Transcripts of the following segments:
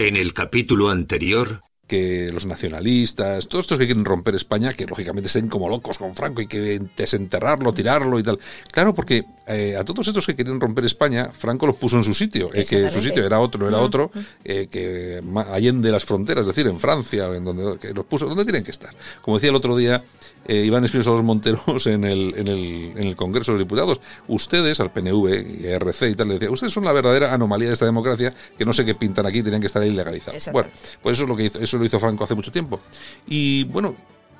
En el capítulo anterior, que los nacionalistas, todos estos que quieren romper España, que lógicamente estén como locos con Franco y que desenterrarlo, tirarlo y tal. Claro, porque eh, a todos estos que quieren romper España, Franco los puso en su sitio, eh, que su sitio era otro, era otro, eh, que allende las fronteras, es decir, en Francia, en donde que los puso, donde tienen que estar. Como decía el otro día eh, Iván Espinosa los Monteros en el, en, el, en el Congreso de los Diputados. Ustedes, al PNV y a RC y tal, le decía, ustedes son la verdadera anomalía de esta democracia, que no sé qué pintan aquí, tenían que estar ilegalizados. Bueno, pues eso es lo que hizo, eso lo hizo Franco hace mucho tiempo. Y bueno,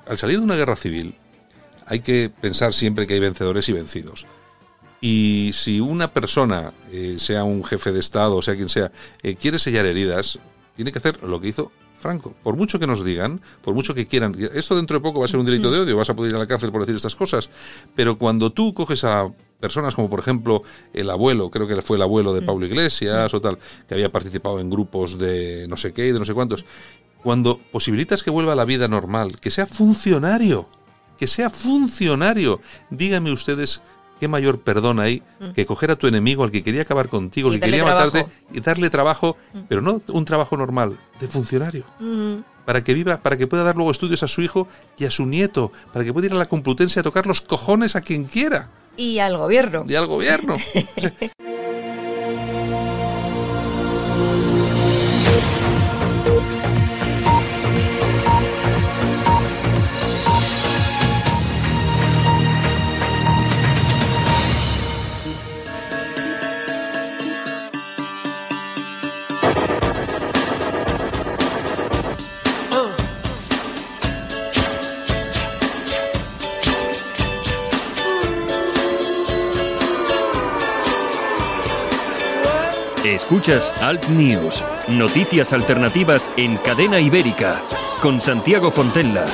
al salir de una guerra civil, hay que pensar siempre que hay vencedores y vencidos. Y si una persona, eh, sea un jefe de Estado, o sea quien sea, eh, quiere sellar heridas, tiene que hacer lo que hizo Franco. Por mucho que nos digan, por mucho que quieran, esto dentro de poco va a ser un delito de odio, vas a poder ir a la cárcel por decir estas cosas, pero cuando tú coges a personas como por ejemplo el abuelo, creo que fue el abuelo de Pablo Iglesias o tal, que había participado en grupos de no sé qué y de no sé cuántos, cuando posibilitas que vuelva a la vida normal, que sea funcionario, que sea funcionario, díganme ustedes qué mayor perdón hay mm. que coger a tu enemigo, al que quería acabar contigo, al que quería matarte, y darle trabajo, mm. pero no un trabajo normal, de funcionario. Mm. Para que viva, para que pueda dar luego estudios a su hijo y a su nieto, para que pueda ir a la Complutense a tocar los cojones a quien quiera. Y al gobierno. Y al gobierno. Alt News, noticias alternativas en cadena ibérica, con Santiago Fontella.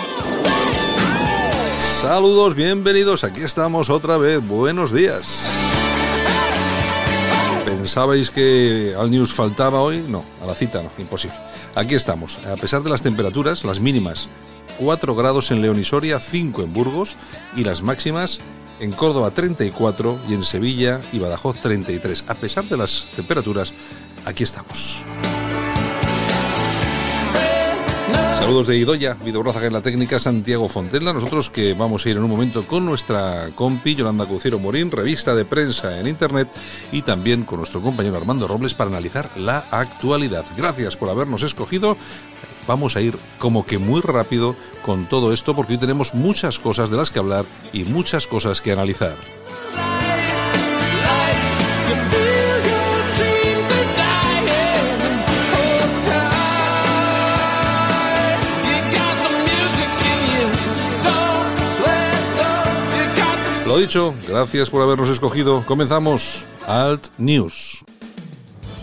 Saludos, bienvenidos, aquí estamos otra vez, buenos días. ¿Pensabais que Alt News faltaba hoy? No, a la cita no, imposible. Aquí estamos, a pesar de las temperaturas, las mínimas 4 grados en León y Soria, 5 en Burgos y las máximas en Córdoba 34 y en Sevilla y Badajoz 33. A pesar de las temperaturas, aquí estamos. Saludos de Idoya, Videobrazaga en la técnica, Santiago Fontella. Nosotros que vamos a ir en un momento con nuestra compi Yolanda Cuciero Morín, revista de prensa en internet y también con nuestro compañero Armando Robles para analizar la actualidad. Gracias por habernos escogido vamos a ir como que muy rápido con todo esto porque hoy tenemos muchas cosas de las que hablar y muchas cosas que analizar. Lo dicho, gracias por habernos escogido. Comenzamos Alt News.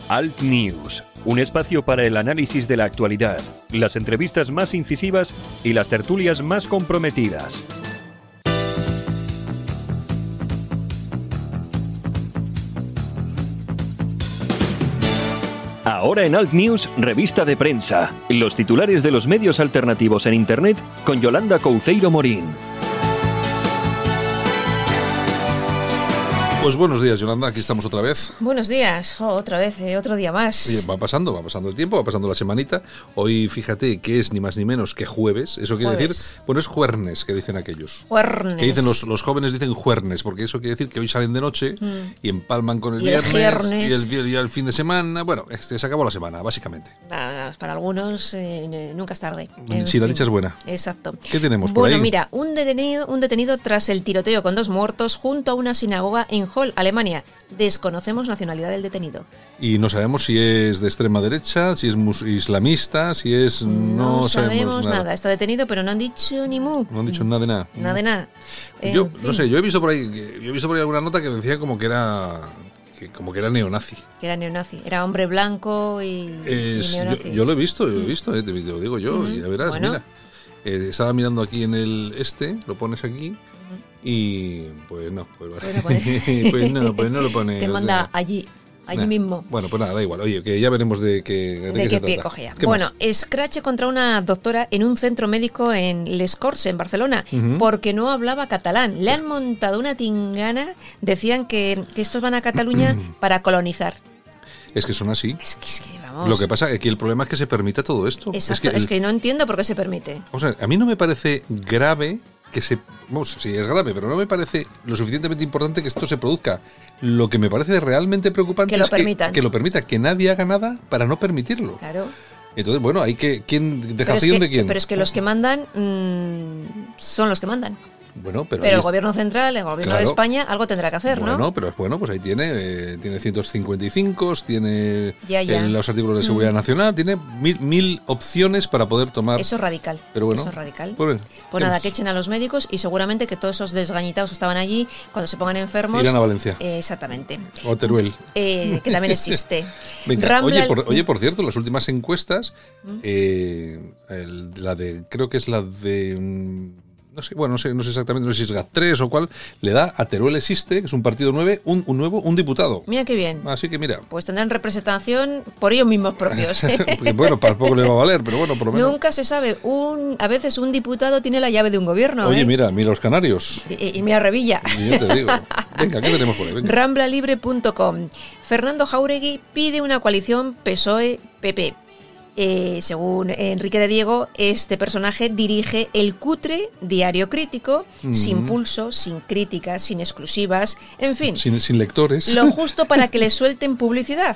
Alt News un espacio para el análisis de la actualidad, las entrevistas más incisivas y las tertulias más comprometidas. Ahora en Alt News, revista de prensa. Los titulares de los medios alternativos en Internet con Yolanda Couceiro Morín. Pues buenos días, Yolanda, aquí estamos otra vez. Buenos días, otra vez, eh, otro día más. Oye, va pasando, va pasando el tiempo, va pasando la semanita. Hoy, fíjate, que es ni más ni menos que jueves. Eso quiere decir, bueno, es juernes, que dicen aquellos. Juernes. Que dicen los, jóvenes dicen juernes, porque eso quiere decir que hoy salen de noche mm. y empalman con el viernes, y, el, y el fin de semana. Bueno, este, se acabó la semana, básicamente. Para, algunos eh, nunca es tarde. Si la dicha es buena. Exacto. ¿Qué tenemos por bueno, mira, un detenido, un detenido tras el tiroteo con dos muertos junto a una sinagoga en Alemania. Desconocemos nacionalidad del detenido. Y no sabemos si es de extrema derecha, si es islamista, si es... No, no sabemos, nada. Está detenido, pero no han dicho ni mu. No han dicho nada de nada. Nada de nada. Yo, no sé, yo he visto por ahí, yo he visto por ahí alguna nota que decía como que era como que era neonazi. Que era neonazi, era hombre blanco y, neonazi. Yo, lo he visto, lo he visto, eh, te, lo digo yo, y ya verás, mira. Eh, estaba mirando aquí en el este, lo pones aquí, y pues no, pues, pues, pues, no, pues no lo pone. Te manda allí. Allí mismo. Bueno, pues nada, da igual. Oye, que ya veremos de qué, de, qué, pie cogea. Bueno, escrache contra una doctora en un centro médico en Les Corts, en Barcelona, porque no hablaba catalán. Le han montado una tingana. Decían que, que estos van a Cataluña para colonizar. Es que son así. Es que, es que Vamos. Lo que pasa es que aquí el problema es que se permita todo esto. Exacto, es que, el- no entiendo por qué se permite. o sea, a mí no me parece grave que se... Vamos, sí es grave, pero no me parece lo suficientemente importante que esto se produzca. Lo que me parece realmente preocupante Que lo es permitan. que, que lo permita, que nadie haga nada para no permitirlo. Claro. Entonces, bueno, hay que... ¿Quién? Pero es, ¿Dejación que, de quién? pero es que los que mandan mm, son los que mandan. Bueno, pero, el gobierno central, el gobierno de. España, algo tendrá que hacer, Bueno, ¿no? pero bueno, pues ahí tiene, eh, tiene 155, tiene Ya, ya. en los artículos de seguridad Mm. nacional, tiene mil, mil opciones para poder tomar. Eso es radical. Pero bueno, Eso es radical. pues, Pues ¿qué nada, que echen a los médicos y seguramente que todos esos desgañitados que estaban allí, cuando se pongan enfermos. Irán a Valencia. eh, exactamente. O Teruel. Eh, que también existe. Venga, Rambla- oye, por, oye, por cierto, las últimas encuestas, eh, el- la de, creo que es la de, mm, no sé, bueno, no sé, no sé exactamente, no sé si es GAT3 o cuál, le da a Teruel Existe, que es un partido nueve, un, un nuevo, un diputado. Mira qué bien. Así que mira, Pues tendrán representación por ellos mismos propios. bueno, para poco le va a valer, pero bueno, por lo menos. Nunca se sabe. Un, a veces un diputado tiene la llave de un gobierno. Oye, ¿eh? mira, mira los canarios. Y, y mira Revilla. Y yo te digo. Venga, ¿qué tenemos por ahí? Venga. Ramblalibre.com. Fernando Jauregui pide una coalición PSOE-PP. Eh, según Enrique de Diego, este personaje dirige el cutre diario crítico, sin pulso, sin críticas, sin exclusivas, en fin, Sin, sin lectores. lo justo para que le suelten publicidad.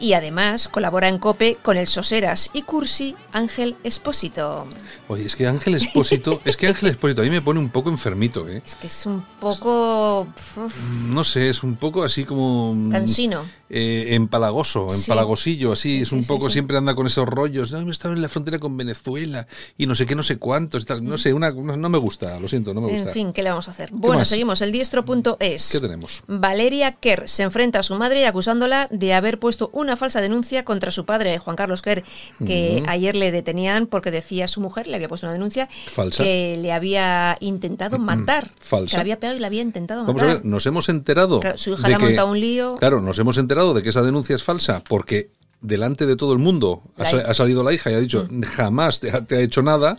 Y además colabora en COPE con el Soseras y Cursi Ángel Espósito. Oye, es que Ángel Espósito, es que Ángel Espósito a mí me pone un poco enfermito, ¿eh? Es que es un poco uf, No sé, es un poco así como... mm, cansino. eh, empalagoso, Sí. empalagosillo, así, Sí, es un sí, poco, siempre anda con esos rollos, no, he estado en la frontera con Venezuela y no sé qué, no sé cuántos, y tal, no sé, una, no me gusta, lo siento, no me gusta. En fin, ¿qué le vamos a hacer? Bueno, más? seguimos. El diestro.es. ¿Qué tenemos? Valeria Kerr se enfrenta a su madre acusándola de haber puesto una falsa denuncia contra su padre, Juan Carlos Kerr, que ayer le detenían porque decía su mujer, le había puesto una denuncia, Falsa. que le había intentado matar. Falsa. Que le había pegado y le había intentado Vamos a matar. ver, nos hemos enterado. Claro, su hija le ha montado un lío. Claro, nos hemos enterado de que esa denuncia es falsa porque delante de todo el mundo ha, La salido la hija y ha dicho jamás te ha, te ha hecho nada.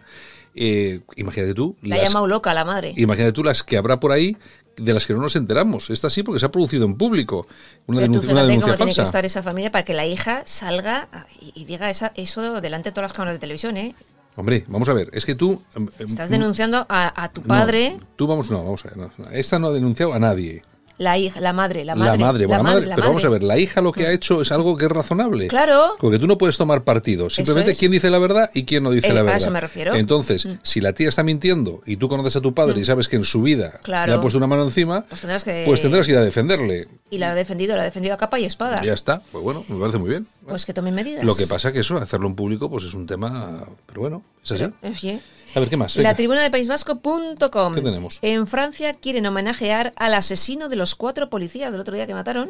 Eh, imagínate tú. Le ha llamado loca la madre. Imagínate tú las que habrá por ahí de las que no nos enteramos. Esta sí porque se ha producido en público. Una Pero tú denuncia, una denuncia cómo tiene que falsa. estar esa familia para que la hija salga y, y diga esa- eso delante de todas las cámaras de televisión, ¿eh? Hombre, vamos a ver, es que tú... em, em, Estás denunciando a, a tu no, padre, tú vamos, no, vamos a ver. no, no, esta no ha denunciado a nadie. La hija, la madre, la madre. La madre, bueno, la madre, la pero vamos a ver, la hija lo que ha hecho es algo que es razonable. Claro. Porque tú no puedes tomar partido. Simplemente es. quién dice la verdad y quién no dice Eh, la a verdad. eso me refiero. Entonces, si la tía está mintiendo y tú conoces a tu padre y sabes que en su vida Mm. Claro. le ha puesto una mano encima, Pues tendrás que- pues tendrás que ir a defenderle. Y la ha defendido, la ha defendido a capa y espada. Ya está. Pues bueno, me parece muy bien. Pues que tomen medidas. Lo que pasa que eso, hacerlo en público, pues es un tema. Pero bueno, es así. Oye, A ver, ¿qué más? Venga. La tribuna de paisvasco.com. ¿Qué tenemos? En Francia quieren homenajear al asesino de los cuatro policías del otro día que mataron,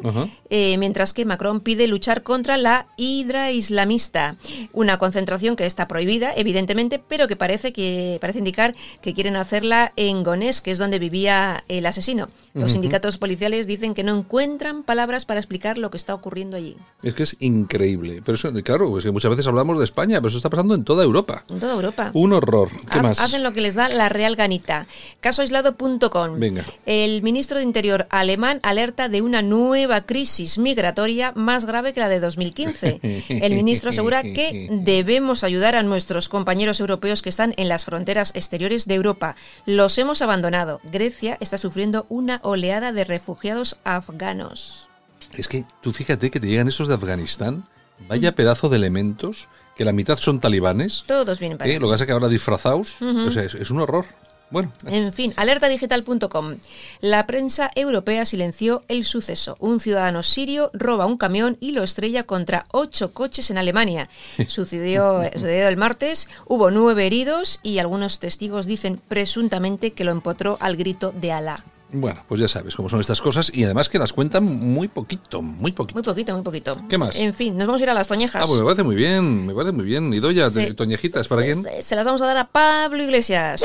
eh, mientras que Macron pide luchar contra la hidra islamista. Una concentración que está prohibida, evidentemente, pero que parece, que, parece indicar que quieren hacerla en Gonés, que es donde vivía el asesino. Los sindicatos policiales dicen que no encuentran palabras para explicar lo que está ocurriendo allí. Es que es increíble. Pero eso, claro, es que muchas veces hablamos de España, pero eso está pasando en toda Europa. En toda Europa. Un horror. Hacen lo que les da la real ganita. Casoaislado.com. El ministro de Interior alemán alerta de una nueva crisis migratoria más grave que la de 2015. El ministro asegura que debemos ayudar a nuestros compañeros europeos que están en las fronteras exteriores de Europa. Los hemos abandonado. Grecia está sufriendo una oleada de refugiados afganos. Es que tú fíjate que te llegan esos de Afganistán, vaya pedazo de elementos, que la mitad son talibanes, Todos vienen para ¿eh? lo que pasa es que ahora disfrazados, o sea, es, es un horror. Bueno, En fin, alertadigital.com. La prensa europea silenció el suceso. Un ciudadano sirio roba un camión y lo estrella contra ocho coches en Alemania. Sucedió, sucedió el martes, hubo nueve heridos y algunos testigos dicen presuntamente que lo empotró al grito de Alá. Bueno, pues ya sabes cómo son estas cosas y además que las cuentan muy poquito, muy poquito. Muy poquito, muy poquito. ¿Qué más? En fin, nos vamos a ir a las toñejas. Ah, pues me parece muy bien, me parece muy bien. Y doya, Se- toñejitas, ¿para se- quién? Se, se las vamos a dar a Pablo Iglesias.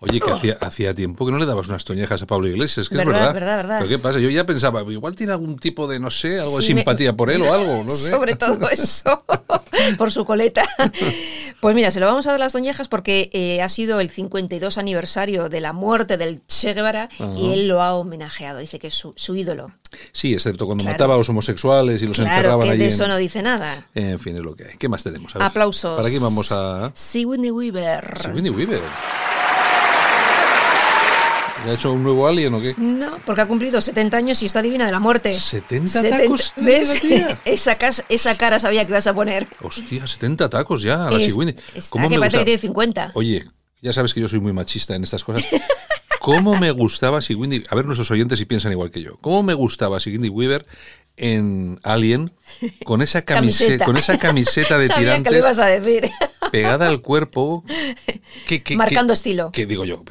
Oye, que hacía, hacía tiempo que no le dabas unas toñejas a Pablo Iglesias, que es Verdad, verdad. verdad, verdad. Pero ¿qué pasa? Yo ya pensaba, igual tiene algún tipo de, no sé, algo de me- simpatía por él o algo, no sé. Sobre todo eso, por su coleta. Pues mira, se lo vamos a dar las doñejas porque eh, ha sido el 52 aniversario de la muerte del Che Guevara y él lo ha homenajeado. Dice que es su, ídolo. Sí, excepto cuando mataba a los homosexuales y los claro, encerraban que allí. de en- eso no dice nada. En fin, es lo que hay. ¿Qué más tenemos? A ver. Aplausos. ¿Para quién vamos a...? Sigourney Weaver. Sigourney Weaver. ¿Le ha hecho un nuevo Alien o qué? No, porque ha cumplido 70 años y está divina de la muerte. 70 70 tacos ¿Ves? tía. esa, cas- esa cara sabía que ibas a poner. Hostia, 70 tacos ya a la Es- ¿Cómo que me parece gusta? que tiene 50. Oye, ya sabes que yo soy muy machista en estas cosas. ¿Cómo me gustaba Sigourney? A ver nuestros oyentes si piensan igual que yo. ¿Cómo me gustaba Sigourney Weaver en Alien con esa camiseta, Camiseta. con esa camiseta de Sabía que lo tirantes ibas a decir. Pegada al cuerpo? Que, que- Marcando que- estilo. Que digo yo,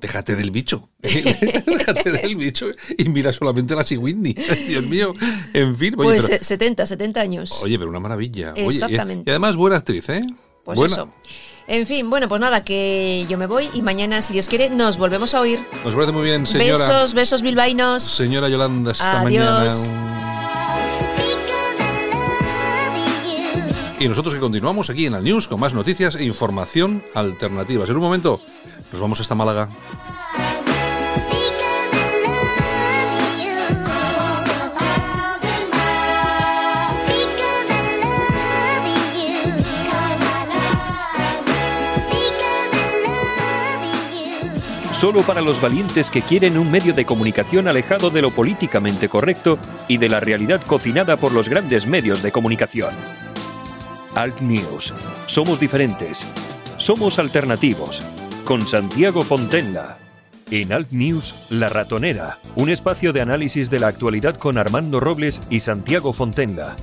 déjate del bicho. déjate del bicho y mira solamente la Sigourney. Dios mío. En fin, oye, pues pero, eh, 70, 70 años. oye, pero una maravilla. Oye, y- Exactamente. y además buena actriz, ¿eh? Pues Buena. eso. En fin, bueno, pues nada, que yo me voy y mañana, si Dios quiere, nos volvemos a oír. Nos parece muy bien, señora. Besos, besos bilbaínos. Señora Yolanda, hasta Adiós. mañana. Y nosotros que continuamos aquí en el News con más noticias e información alternativas. En un momento nos vamos hasta Málaga. Solo para los valientes que quieren un medio de comunicación alejado de lo políticamente correcto y de la realidad cocinada por los grandes medios de comunicación. Alt News. Somos diferentes. Somos alternativos. Con Santiago Fontenla. En Alt News, La Ratonera. Un espacio de análisis de la actualidad con Armando Robles y Santiago Fontenla.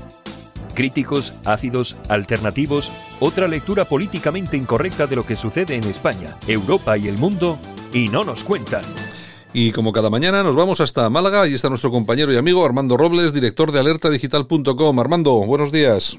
Críticos, ácidos, alternativos, otra lectura políticamente incorrecta de lo que sucede en España, Europa y el mundo, y no nos cuentan. Y como cada mañana nos vamos hasta Málaga. Ahí está nuestro compañero y amigo Armando Robles, director de alertadigital.com. Armando, buenos días.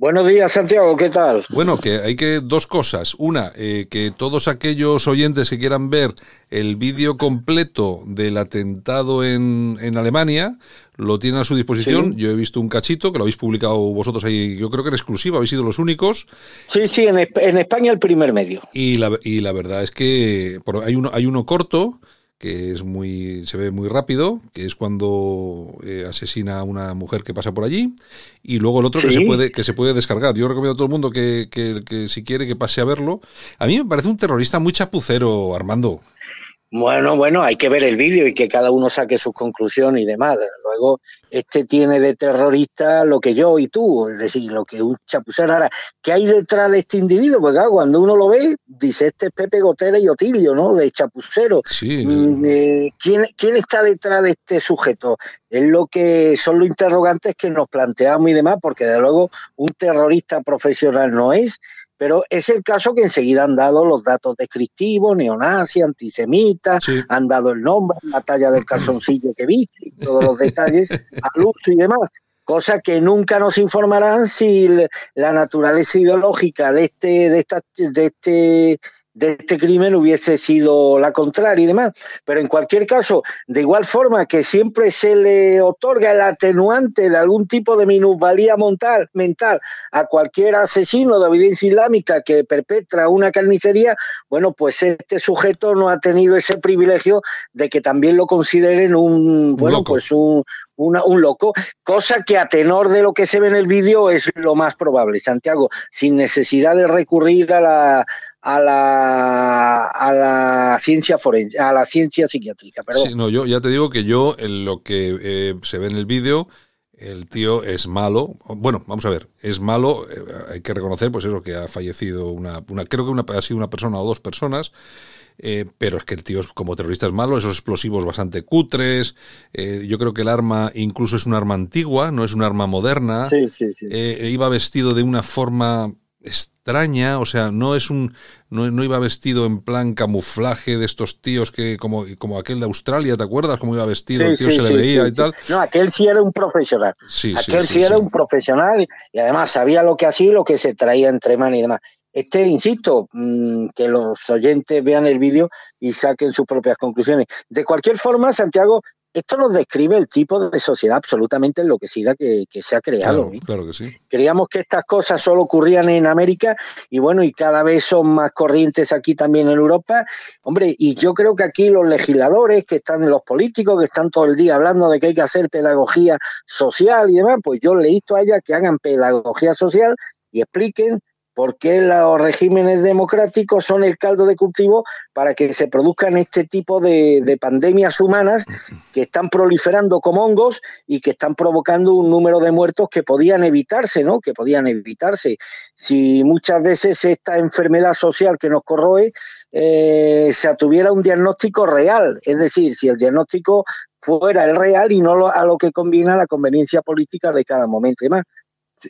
Buenos días, Santiago, ¿qué tal? Bueno, que hay que dos cosas. Una, eh, que todos aquellos oyentes que quieran ver el vídeo completo del atentado en, en Alemania lo tienen a su disposición. Sí. Yo he visto un cachito que lo habéis publicado vosotros ahí, yo creo que en exclusiva, habéis sido los únicos. Sí, sí, en, en España el primer medio. Y la, y la verdad es que hay uno, hay uno corto que es muy se ve muy rápido, que es cuando eh, asesina a una mujer que pasa por allí, y luego el otro que se puede que se puede descargar. Yo recomiendo a todo el mundo que, que- que si quiere que pase a verlo. A mí me parece un terrorista muy chapucero, Armando. Bueno, bueno, hay que ver el vídeo y que cada uno saque sus conclusiones y demás. Luego, este tiene de terrorista lo que yo y tú, es decir, lo que un chapucero. Ahora, ¿qué hay detrás de este individuo? Porque claro, cuando uno lo ve, dice, este es Pepe Gotera y Otilio, ¿no? De chapucero. Sí. Mm, eh, ¿quién, ¿Quién está detrás de este sujeto? Es lo que son los interrogantes que nos planteamos y demás, porque de luego un terrorista profesional no es, pero es el caso que enseguida han dado los datos descriptivos, neonazi, antisemita, Sí. han dado el nombre, la talla del calzoncillo que viste, y todos los detalles al uso y demás. Cosa que nunca nos informarán si la naturaleza ideológica de este, de esta, de este, de este crimen hubiese sido la contraria y demás. Pero en cualquier caso, de igual forma que siempre se le otorga el atenuante de algún tipo de minusvalía mental a cualquier asesino de evidencia islámica que perpetra una carnicería, bueno, pues este sujeto no ha tenido ese privilegio de que también lo consideren un, bueno, loco. pues un, una- un loco, cosa que a tenor de lo que se ve en el vídeo es lo más probable, Santiago, sin necesidad de recurrir a la a la a la ciencia forense, a la ciencia psiquiátrica, perdón. Sí, no, yo ya te digo que yo, en lo que eh, se ve en el vídeo, el tío es malo. Bueno, vamos a ver, es malo. eh, hay que reconocer, pues eso, que ha fallecido una, una creo que una, ha sido una persona o dos personas. eh, pero es que el tío es- como terrorista es malo, esos explosivos bastante cutres. eh, yo creo que el arma incluso es un arma antigua, no es un arma moderna. Sí, sí, sí. Eh, iba vestido de una forma extraña, o sea, no es un no, no iba vestido en plan camuflaje de estos tíos que como como aquel de Australia, ¿te acuerdas cómo iba vestido? el tío se le sí, veía sí, y sí. tal. No, aquel sí era un profesional. Sí, sí, aquel sí, sí, era sí. un profesional y además sabía lo que hacía y lo que se traía entre manos y demás. Este, insisto, mm, que los oyentes vean el vídeo y saquen sus propias conclusiones. De cualquier forma, Santiago, esto nos describe el tipo de sociedad absolutamente enloquecida que, que se ha creado. Claro, claro, que sí. Creíamos que estas cosas solo ocurrían en América y bueno, y cada vez son más corrientes aquí también en Europa. Hombre, y yo creo que aquí los legisladores, que están los políticos, que están todo el día hablando de que hay que hacer pedagogía social y demás, pues yo le insto a ellos a que hagan pedagogía social y expliquen por qué los regímenes democráticos son el caldo de cultivo para que se produzcan este tipo de, pandemias humanas que están proliferando como hongos y que están provocando un número de muertos que podían evitarse, ¿no? Que podían evitarse. Si muchas veces esta enfermedad social que nos corroe eh, se atuviera un diagnóstico real, es decir, si el diagnóstico fuera el real y no a lo que combina la conveniencia política de cada momento. Y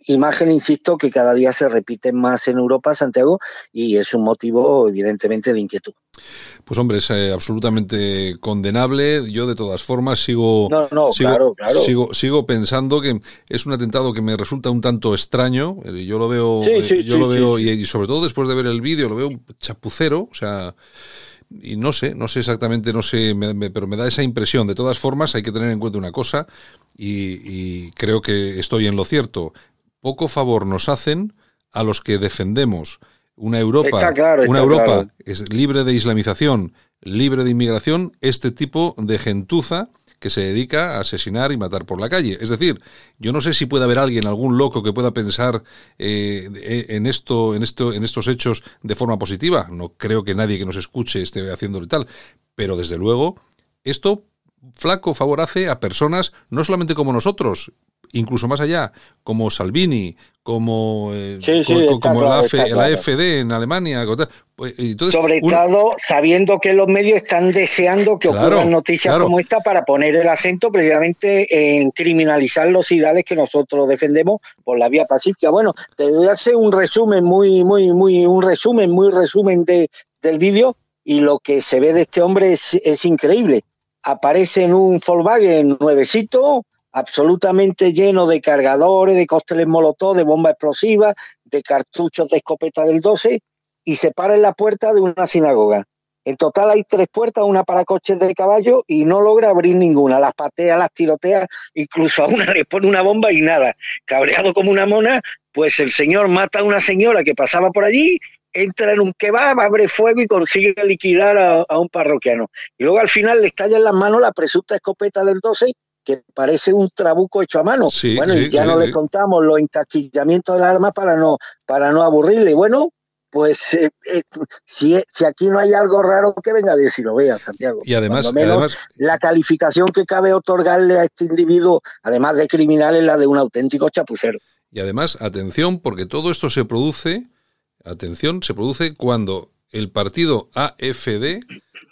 imagen, insisto, que cada día se repite más en Europa, Santiago, y es un motivo evidentemente de inquietud. Pues hombre, es eh, absolutamente condenable. Yo de todas formas sigo, sigo, sigo, pensando que es un atentado que me resulta un tanto extraño. Eh, yo lo veo, eh, yo lo veo y, sobre todo después de ver el vídeo lo veo un chapucero, o sea y no sé, no sé exactamente, no sé, pero me da esa impresión. De todas formas, hay que tener en cuenta una cosa, y, creo que estoy en lo cierto poco favor nos hacen a los que defendemos una Europa, una Europa es libre de islamización, libre de inmigración, este tipo de gentuza que se dedica a asesinar y matar por la calle. Es decir, yo no sé si puede haber alguien, algún loco que pueda pensar eh, en esto, en esto, en estos hechos de forma positiva. No creo que nadie que nos escuche esté haciéndolo tal, pero desde luego esto flaco favor hace a personas no solamente como nosotros, incluso más allá, como Salvini, como, eh, como la, AFD en Alemania. Pues, Sobre todo sabiendo que los medios están deseando que ocurran noticias como esta para poner el acento precisamente en criminalizar los ideales que nosotros defendemos por la vía pacífica. Bueno, te voy a hacer un resumen muy, muy, muy, un resumen, muy resumen de, del vídeo y lo que se ve de este hombre es, es increíble. Aparece en un Volkswagen nuevecito, absolutamente lleno de cargadores, de cócteles molotov, de bombas explosivas, de cartuchos de escopeta del 12 y se para en la puerta de una sinagoga. En total hay tres puertas, una para coches de caballo y no logra abrir ninguna. Las patea, las tirotea, incluso a una le pone una bomba y nada. Cabreado como una mona, pues el señor mata a una señora que pasaba por allí, entra en un kebab, abre fuego y consigue liquidar a, un parroquiano. Y luego al final le estalla en las manos la presunta escopeta del 12 que parece un trabuco hecho a mano. bueno, y ya no le contamos los encasquillamientos del arma para no, para no aburrirle. Bueno, pues eh, eh, si, si, aquí no hay algo raro, que venga a decir si lo vea, Santiago. Y además, la calificación que cabe otorgarle a este individuo, además de criminal, es la de un auténtico chapucero. Y además, atención, porque todo esto se produce, atención, se produce cuando el partido AFD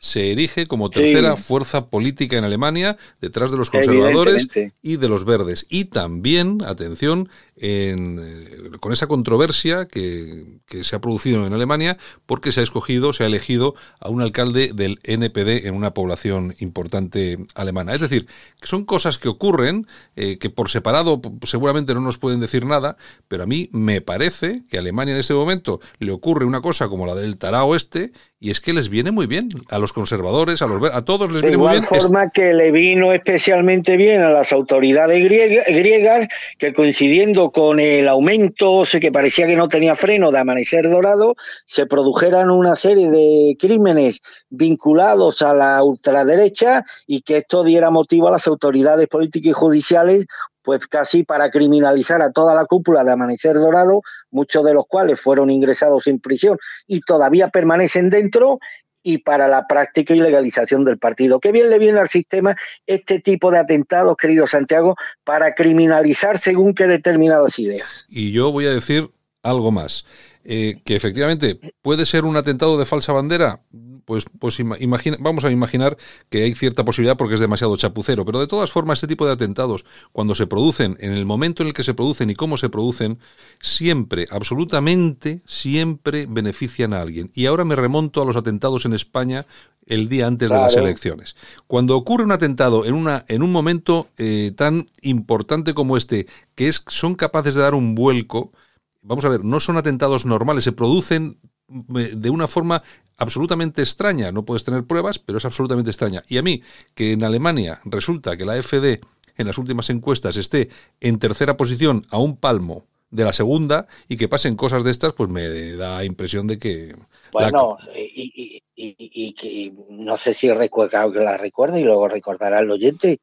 se erige como tercera fuerza política en Alemania detrás de los conservadores y de los verdes. Y también, atención, en, eh, con esa controversia que, que, se ha producido en Alemania porque se ha escogido, se ha elegido a un alcalde del NPD en una población importante alemana. Es decir, que son cosas que ocurren, eh, que por separado seguramente no nos pueden decir nada, pero a mí me parece que a Alemania en ese momento le ocurre una cosa como la del Tarao este, y es que les viene muy bien a los conservadores, a los a todos les viene muy bien. De igual forma que le vino especialmente bien a las autoridades griegas, que coincidiendo con el aumento que parecía que no tenía freno de amanecer dorado, se produjeran una serie de crímenes vinculados a la ultraderecha y que esto diera motivo a las autoridades políticas y judiciales pues casi para criminalizar a toda la cúpula de Amanecer Dorado, muchos de los cuales fueron ingresados en prisión y todavía permanecen dentro, y para la práctica y legalización del partido. Qué bien le viene al sistema este tipo de atentados, querido Santiago, para criminalizar según qué determinadas ideas. Y yo voy a decir algo más. Eh, que efectivamente puede ser un atentado de falsa bandera, pues, pues imagina, vamos a imaginar que hay cierta posibilidad porque es demasiado chapucero, pero de todas formas este tipo de atentados, cuando se producen, en el momento en el que se producen y cómo se producen, siempre, absolutamente, siempre benefician a alguien. Y ahora me remonto a los atentados en España el día antes de las elecciones. Cuando ocurre un atentado en, una, en un momento eh, tan importante como este, que es, son capaces de dar un vuelco, vamos a ver, no son atentados normales, se producen de una forma absolutamente extraña. No puedes tener pruebas, pero es absolutamente extraña. Y a mí, que en Alemania resulta que la FD en las últimas encuestas esté en tercera posición a un palmo de la segunda y que pasen cosas de estas, pues me da impresión de que... Bueno, y, que no sé si recuerda, la recuerda y luego recordará el oyente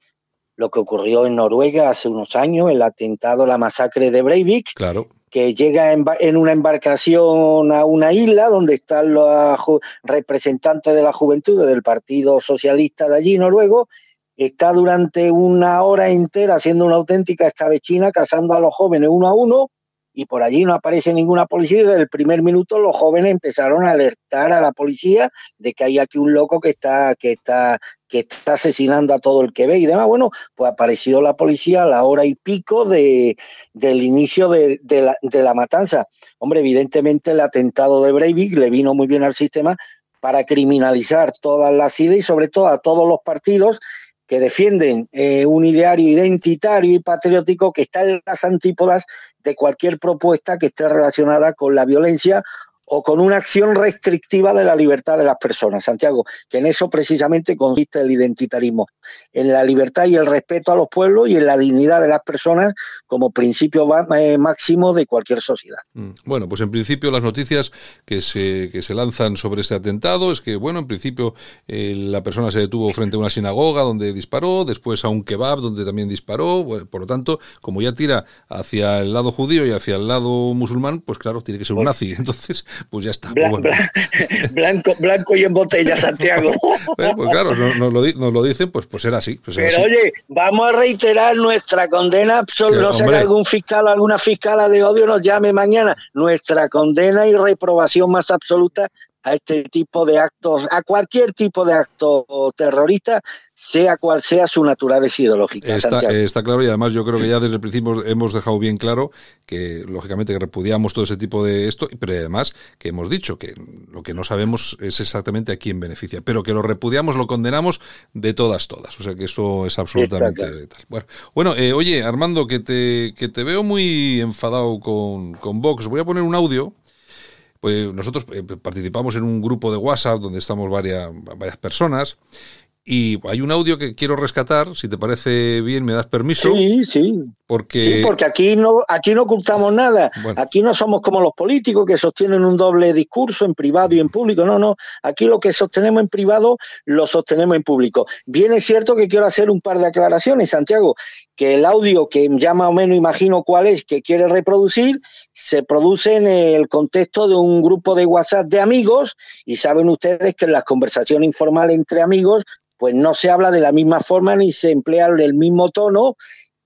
lo que ocurrió en Noruega hace unos años, el atentado, la masacre de Breivik. Claro que llega en, una embarcación a una isla donde están los representantes de la juventud del Partido Socialista de allí, noruego, está durante una hora entera haciendo una auténtica escabechina, cazando a los jóvenes uno a uno, y por allí no aparece ninguna policía y desde el primer minuto los jóvenes empezaron a alertar a la policía de que hay aquí un loco que está, que está, que está asesinando a todo el que ve y demás. Bueno, pues apareció la policía a la hora y pico de, del inicio de, la, de la matanza. Hombre, evidentemente el atentado de Breivik le vino muy bien al sistema para criminalizar todas las ideas y sobre todo a todos los partidos que defienden eh, un ideario identitario y patriótico que está en las antípodas de cualquier propuesta que esté relacionada con la violencia o con una acción restrictiva de la libertad de las personas, Santiago, que en eso precisamente consiste el identitarismo, en la libertad y el respeto a los pueblos y en la dignidad de las personas como principio eh, máximo de cualquier sociedad. Mm. Bueno, pues en principio las noticias que se, que se lanzan sobre este atentado es que, bueno, en principio eh, la persona se detuvo frente a una sinagoga donde disparó, después a un kebab donde también disparó, por lo tanto, como ya tira hacia el lado judío y hacia el lado musulmán, pues claro, tiene que ser un nazi. Entonces, pues ya está. blanco, blanco y en botella, Santiago. pues, pues claro, nos, lo, dicen, pues, pues era así. Pues Pero oye, vamos a reiterar nuestra condena absoluta. No sé algún fiscal o alguna fiscala de odio nos llame mañana. Nuestra condena y reprobación más absoluta a este tipo de actos, a cualquier tipo de acto terrorista, sea cual sea su naturaleza ideológica. Está, claro y además yo creo que ya desde el principio hemos dejado bien claro que lógicamente que repudiamos todo ese tipo de esto, pero además que hemos dicho que lo que no sabemos es exactamente a quién beneficia, pero que lo repudiamos, lo condenamos de todas, todas. O sea que eso es absolutamente tal. Bueno, bueno eh, oye Armando, que te, que te veo muy enfadado con, con Vox, voy a poner un audio pues nosotros eh, participamos en un grupo de WhatsApp donde estamos varias, varias personas y hay un audio que quiero rescatar, si te parece bien, me das permiso. Sí, sí. Porque... Sí, porque aquí no, aquí no ocultamos nada. Aquí no somos como los políticos que sostienen un doble discurso en privado y en público. No, no. Aquí lo que sostenemos en privado lo sostenemos en público. Bien es cierto que quiero hacer un par de aclaraciones, Santiago, que el audio que ya más o menos imagino cuál es que quiere reproducir se produce en el contexto de un grupo de WhatsApp de amigos y saben ustedes que en las conversaciones informales entre amigos pues no se habla de la misma forma ni se emplea el mismo tono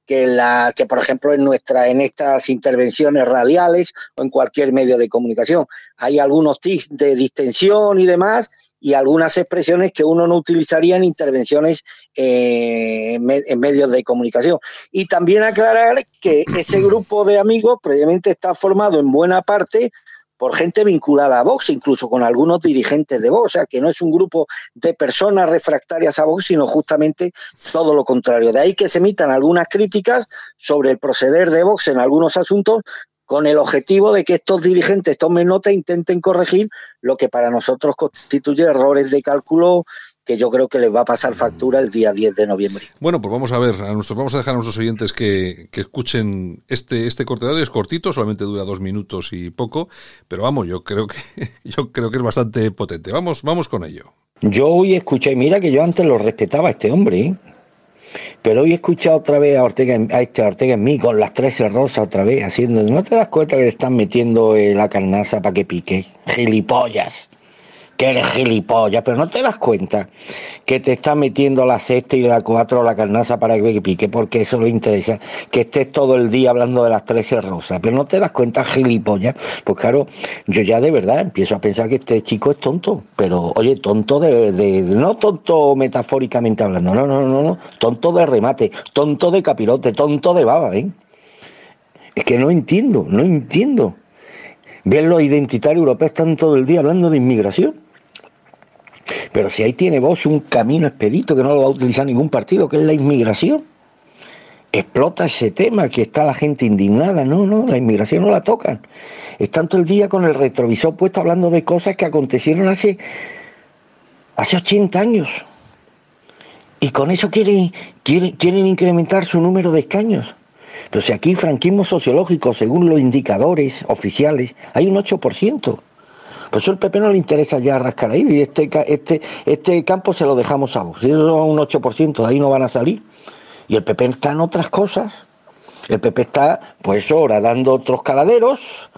que la que por ejemplo en nuestra en estas intervenciones radiales o en cualquier medio de comunicación. Hay algunos tics de distensión y demás y algunas expresiones que uno no utilizaría en intervenciones eh, en medios de comunicación. Y también aclarar que ese grupo de amigos previamente está formado en buena parte por gente vinculada a Vox, incluso con algunos dirigentes de Vox, o sea, que no es un grupo de personas refractarias a Vox, sino justamente todo lo contrario. De ahí que se emitan algunas críticas sobre el proceder de Vox en algunos asuntos con el objetivo de que estos dirigentes tomen nota e intenten corregir lo que para nosotros constituye errores de cálculo que yo creo que les va a pasar factura el día 10 de noviembre. Bueno, pues vamos a ver, a nuestros, vamos a dejar a nuestros oyentes que, escuchen este, este corte de audio, es cortito, solamente dura dos minutos y poco, pero vamos, yo creo que, yo creo que es bastante potente. Vamos, vamos con ello. Yo hoy escuché, mira que yo antes lo respetaba a este hombre, ¿eh? Pero hoy he escuchado otra vez a Ortega, a este Ortega en mí con las 13 rosas otra vez haciendo, ¿no te das cuenta que te están metiendo eh, la carnaza para que pique? Gilipollas que eres gilipollas, pero no te das cuenta que te está metiendo la sexta y la cuatro la carnaza para que pique, porque eso le interesa, que estés todo el día hablando de las trece rosas, pero no te das cuenta, gilipollas, pues claro, yo ya de verdad empiezo a pensar que este chico es tonto, pero oye, tonto de, no tonto metafóricamente hablando, no, no, no, no, tonto de remate, tonto de capirote, tonto de baba, ¿eh? Es que no entiendo, no entiendo. Ven los identitarios europeos están todo el día hablando de inmigración. Pero si ahí tiene vos un camino expedito que no lo va a utilizar ningún partido, que es la inmigración. explota ese tema, que está la gente indignada. No, no, la inmigración no la tocan. Están todo el día con el retrovisor puesto hablando de cosas que acontecieron hace, hace 80 años. Y con eso quieren, quieren, quieren incrementar su número de escaños. Si aquí franquismo sociológico, según los indicadores oficiales, hay un 8%. Por eso el PP no le interesa ya rascar ahí y este, este, este campo se lo dejamos a vos. Si eso es un 8%, de ahí no van a salir. Y el PP está en otras cosas. El PP está, pues ahora, dando otros caladeros,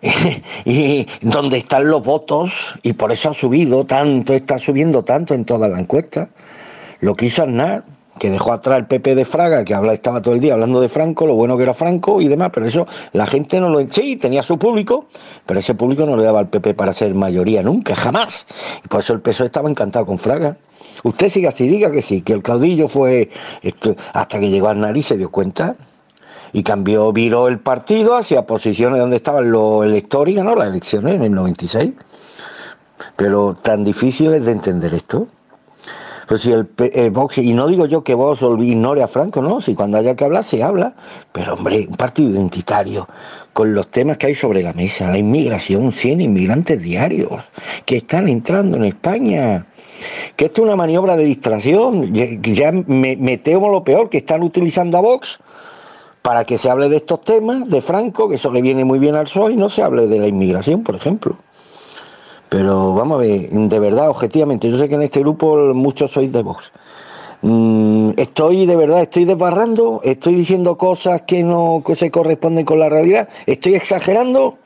y donde están los votos, y por eso ha subido tanto, está subiendo tanto en toda la encuesta. Lo que hizo que dejó atrás el PP de Fraga, que estaba todo el día hablando de Franco, lo bueno que era Franco y demás, pero eso la gente no lo... Sí, tenía su público, pero ese público no le daba al PP para ser mayoría nunca, jamás. Y por eso el PSOE estaba encantado con Fraga. Usted siga así, diga que sí, que el caudillo fue hasta que llegó a nariz se dio cuenta y cambió, viró el partido hacia posiciones donde estaban los electores y ganó las elecciones en el 96. Pero tan difícil es de entender esto. Pues si el, el Vox, y no digo yo que vos ignore a Franco, no, si cuando haya que hablar se habla, pero hombre, un partido identitario, con los temas que hay sobre la mesa, la inmigración, 100 inmigrantes diarios que están entrando en España que esto es una maniobra de distracción, ya me, me, temo lo peor, que están utilizando a Vox para que se hable de estos temas, de Franco, que eso le viene muy bien al PSOE, y no se hable de la inmigración, por ejemplo. Pero vamos a ver, de verdad, objetivamente, yo sé que en este grupo muchos sois de Vox. Mm, estoy de verdad, estoy desbarrando, estoy diciendo cosas que no que se corresponden con la realidad, estoy exagerando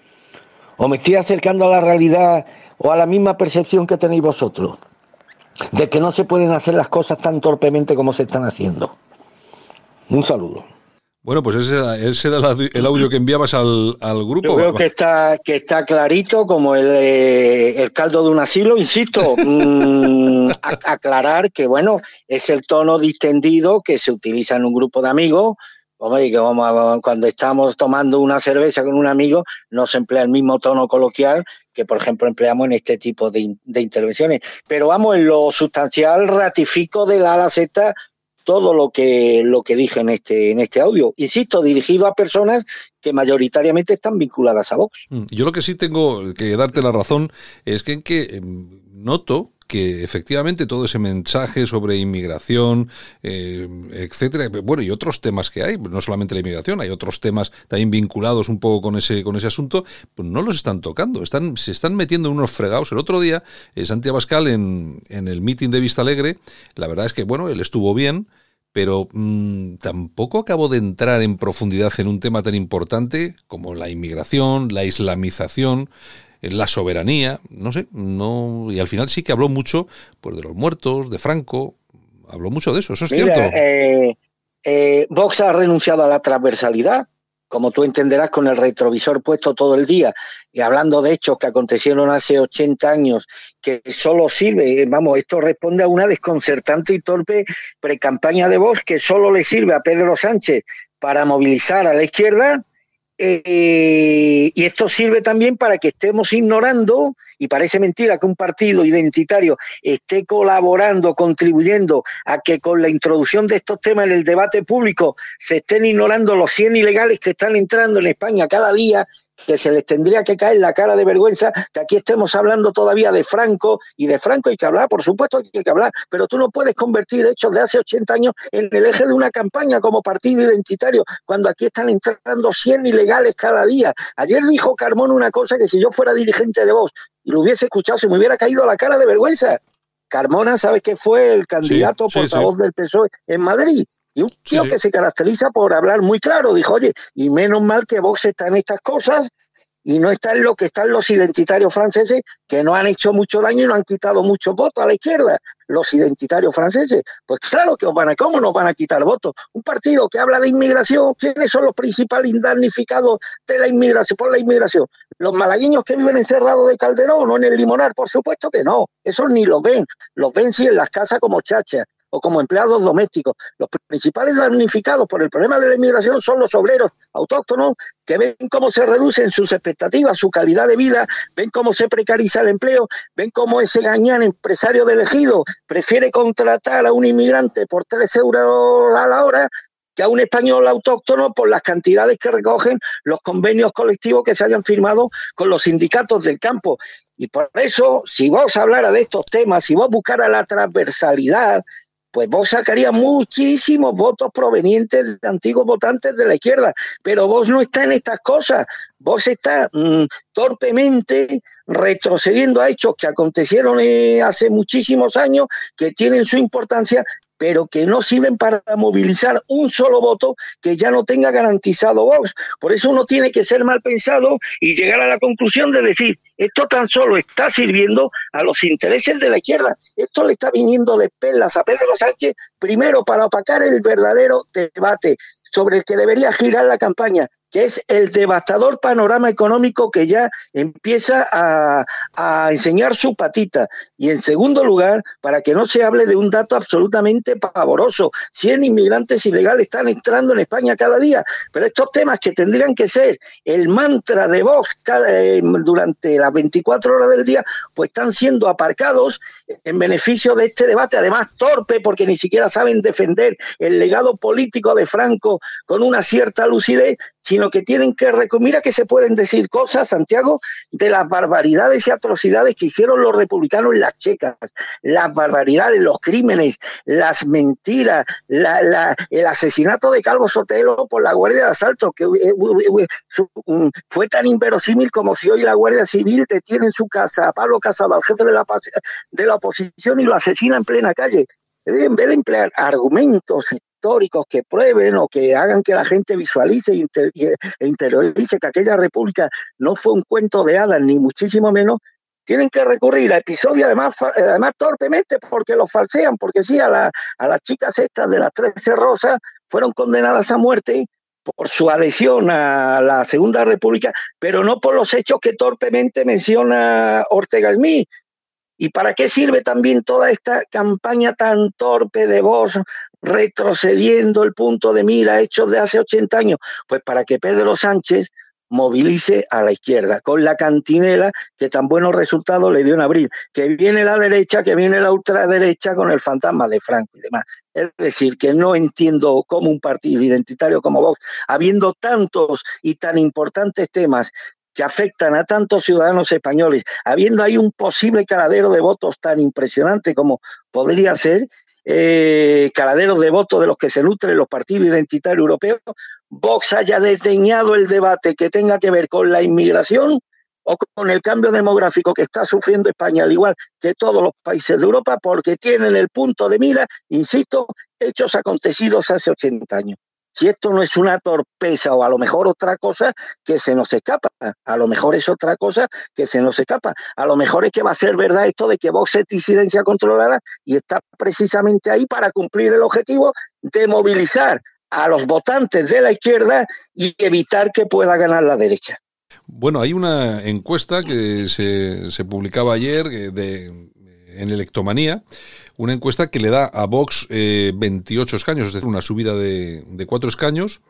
o me estoy acercando a la realidad o a la misma percepción que tenéis vosotros de que no se pueden hacer las cosas tan torpemente como se están haciendo. Un saludo. Bueno, pues ese era, ese era el audio que enviabas al, al, grupo. Yo creo que está, que está clarito como el, el caldo de un asilo, insisto. mmm, aclarar que, bueno, es el tono distendido que se utiliza en un grupo de amigos. Hombre, que vamos a, cuando estamos tomando una cerveza con un amigo, no se emplea el mismo tono coloquial que, por ejemplo, empleamos en este tipo de, de intervenciones. Pero vamos, en lo sustancial ratifico de la ala Z todo lo que lo que dije en este en este audio. Insisto, dirigido a personas que mayoritariamente están vinculadas a Vox. Yo lo que sí tengo que darte la razón es que, que noto que efectivamente todo ese mensaje sobre inmigración, eh, etcétera, bueno, y otros temas que hay, no solamente la inmigración, hay otros temas también vinculados un poco con ese, con ese asunto, pues no los están tocando, están, se están metiendo en unos fregados. El otro día, eh, Santiago Pascal en, en el meeting de Vista Alegre, la verdad es que, bueno, él estuvo bien, pero mmm, tampoco acabo de entrar en profundidad en un tema tan importante como la inmigración, la islamización, la soberanía, no sé, no y al final sí que habló mucho pues de los muertos, de Franco, habló mucho de eso, eso es Mira, cierto. Eh, eh, Vox ha renunciado a la transversalidad, como tú entenderás, con el retrovisor puesto todo el día y hablando de hechos que acontecieron hace 80 años, que solo sirve, vamos, esto responde a una desconcertante y torpe precampaña de Vox que solo le sirve a Pedro Sánchez para movilizar a la izquierda eh, y esto sirve también para que estemos ignorando, y parece mentira que un partido identitario esté colaborando, contribuyendo a que con la introducción de estos temas en el debate público se estén ignorando los 100 ilegales que están entrando en España cada día que se les tendría que caer la cara de vergüenza que aquí estemos hablando todavía de Franco y de Franco hay que hablar, por supuesto hay que hablar, pero tú no puedes convertir hechos de hace 80 años en el eje de una campaña como partido identitario cuando aquí están entrando 100 ilegales cada día. Ayer dijo Carmón una cosa que si yo fuera dirigente de Vox y lo hubiese escuchado se me hubiera caído la cara de vergüenza. Carmona, ¿sabes qué fue el candidato Sí, sí, portavoz sí. del PSOE en Madrid? Y un tío Sí. que se caracteriza por hablar muy claro, dijo, oye, y menos mal que Vox está en estas cosas y no está en lo que están los identitarios franceses, que no han hecho mucho daño y no han quitado muchos votos a la izquierda. Los identitarios franceses, pues claro que os van a, ¿cómo nos van a quitar votos? Un partido que habla de inmigración, ¿quiénes son los principales damnificados de la inmigración, por la inmigración? Los malagueños que viven encerrados de Calderón o en el Limonar, por supuesto que no, esos ni los ven, los ven sí en las casas como chachas o como empleados domésticos. Los principales damnificados por el problema de la inmigración son los obreros autóctonos que ven cómo se reducen sus expectativas, su calidad de vida, ven cómo se precariza el empleo, ven cómo ese gañán empresario de elegido prefiere contratar a un inmigrante por tres euros a la hora que a un español autóctono por las cantidades que recogen los convenios colectivos que se hayan firmado con los sindicatos del campo. Y por eso, si vos hablara de estos temas, si vos buscara la transversalidad, pues vos sacarías muchísimos votos provenientes de antiguos votantes de la izquierda, pero vos no está en estas cosas, vos estás mm, torpemente retrocediendo a hechos que acontecieron eh, hace muchísimos años, que tienen su importancia, pero que no sirven para movilizar un solo voto que ya no tenga garantizado Vox. Por eso uno tiene que ser mal pensado y llegar a la conclusión de decir, esto tan solo está sirviendo a los intereses de la izquierda. Esto le está viniendo de pelas a Pedro Sánchez, primero para opacar el verdadero debate sobre el que debería girar la campaña, que es el devastador panorama económico que ya empieza a, enseñar su patita. Y en segundo lugar, para que no se hable de un dato absolutamente pavoroso, 100 inmigrantes ilegales están entrando en España cada día, pero estos temas que tendrían que ser el mantra de Vox eh, durante las 24 horas del día, pues están siendo aparcados en beneficio de este debate, además torpe porque ni siquiera saben defender el legado político de Franco con una cierta lucidez, sino que tienen que mira que se pueden decir cosas, Santiago, de las barbaridades y atrocidades que hicieron los republicanos en las checas, las barbaridades, los crímenes, las mentiras, el asesinato de Calvo Sotelo por la Guardia de Asalto, que mm, fue tan inverosímil como si hoy la Guardia Civil detiene en su casa a Pablo Casado, al jefe de la, de la oposición, y lo asesina en plena calle. En vez de emplear argumentos históricos que prueben o que hagan que la gente visualice e interiorice que aquella república no fue un cuento de hadas, ni muchísimo menos, tienen que recurrir a episodios además, además torpemente porque los falsean, porque sí, a, a las chicas estas de las 13 rosas fueron condenadas a muerte por su adhesión a la Segunda República, pero no por los hechos que torpemente menciona Ortega Smith, ¿Y para qué sirve también toda esta campaña tan torpe de voz retrocediendo el punto de mira hecho de hace 80 años? Pues para que Pedro Sánchez movilice a la izquierda, con la cantinela que tan buenos resultados le dio en abril, que viene la derecha, que viene la ultraderecha con el fantasma de Franco y demás. Es decir, que no entiendo cómo un partido identitario como Vox, habiendo tantos y tan importantes temas que afectan a tantos ciudadanos españoles, habiendo ahí un posible caladero de votos tan impresionante como podría ser, eh, de votos de los que se nutren los partidos identitarios europeos, Vox haya desdeñado el debate que tenga que ver con la inmigración o con el cambio demográfico que está sufriendo España, al igual que todos los países de Europa, porque tienen el punto de mira, insisto, hechos acontecidos hace 80 años si esto no es una torpeza o a lo mejor otra cosa que se nos escapa, a lo mejor es otra cosa que se nos escapa, a lo mejor es que va a ser verdad esto de que Vox es disidencia controlada y está precisamente ahí para cumplir el objetivo de movilizar a los votantes de la izquierda y evitar que pueda ganar la derecha. Bueno, hay una encuesta que se, publicaba ayer eh, de, en Electomanía una encuesta que le da a Vox 28 eh, escaños, es decir, una subida de, de 4 escaños.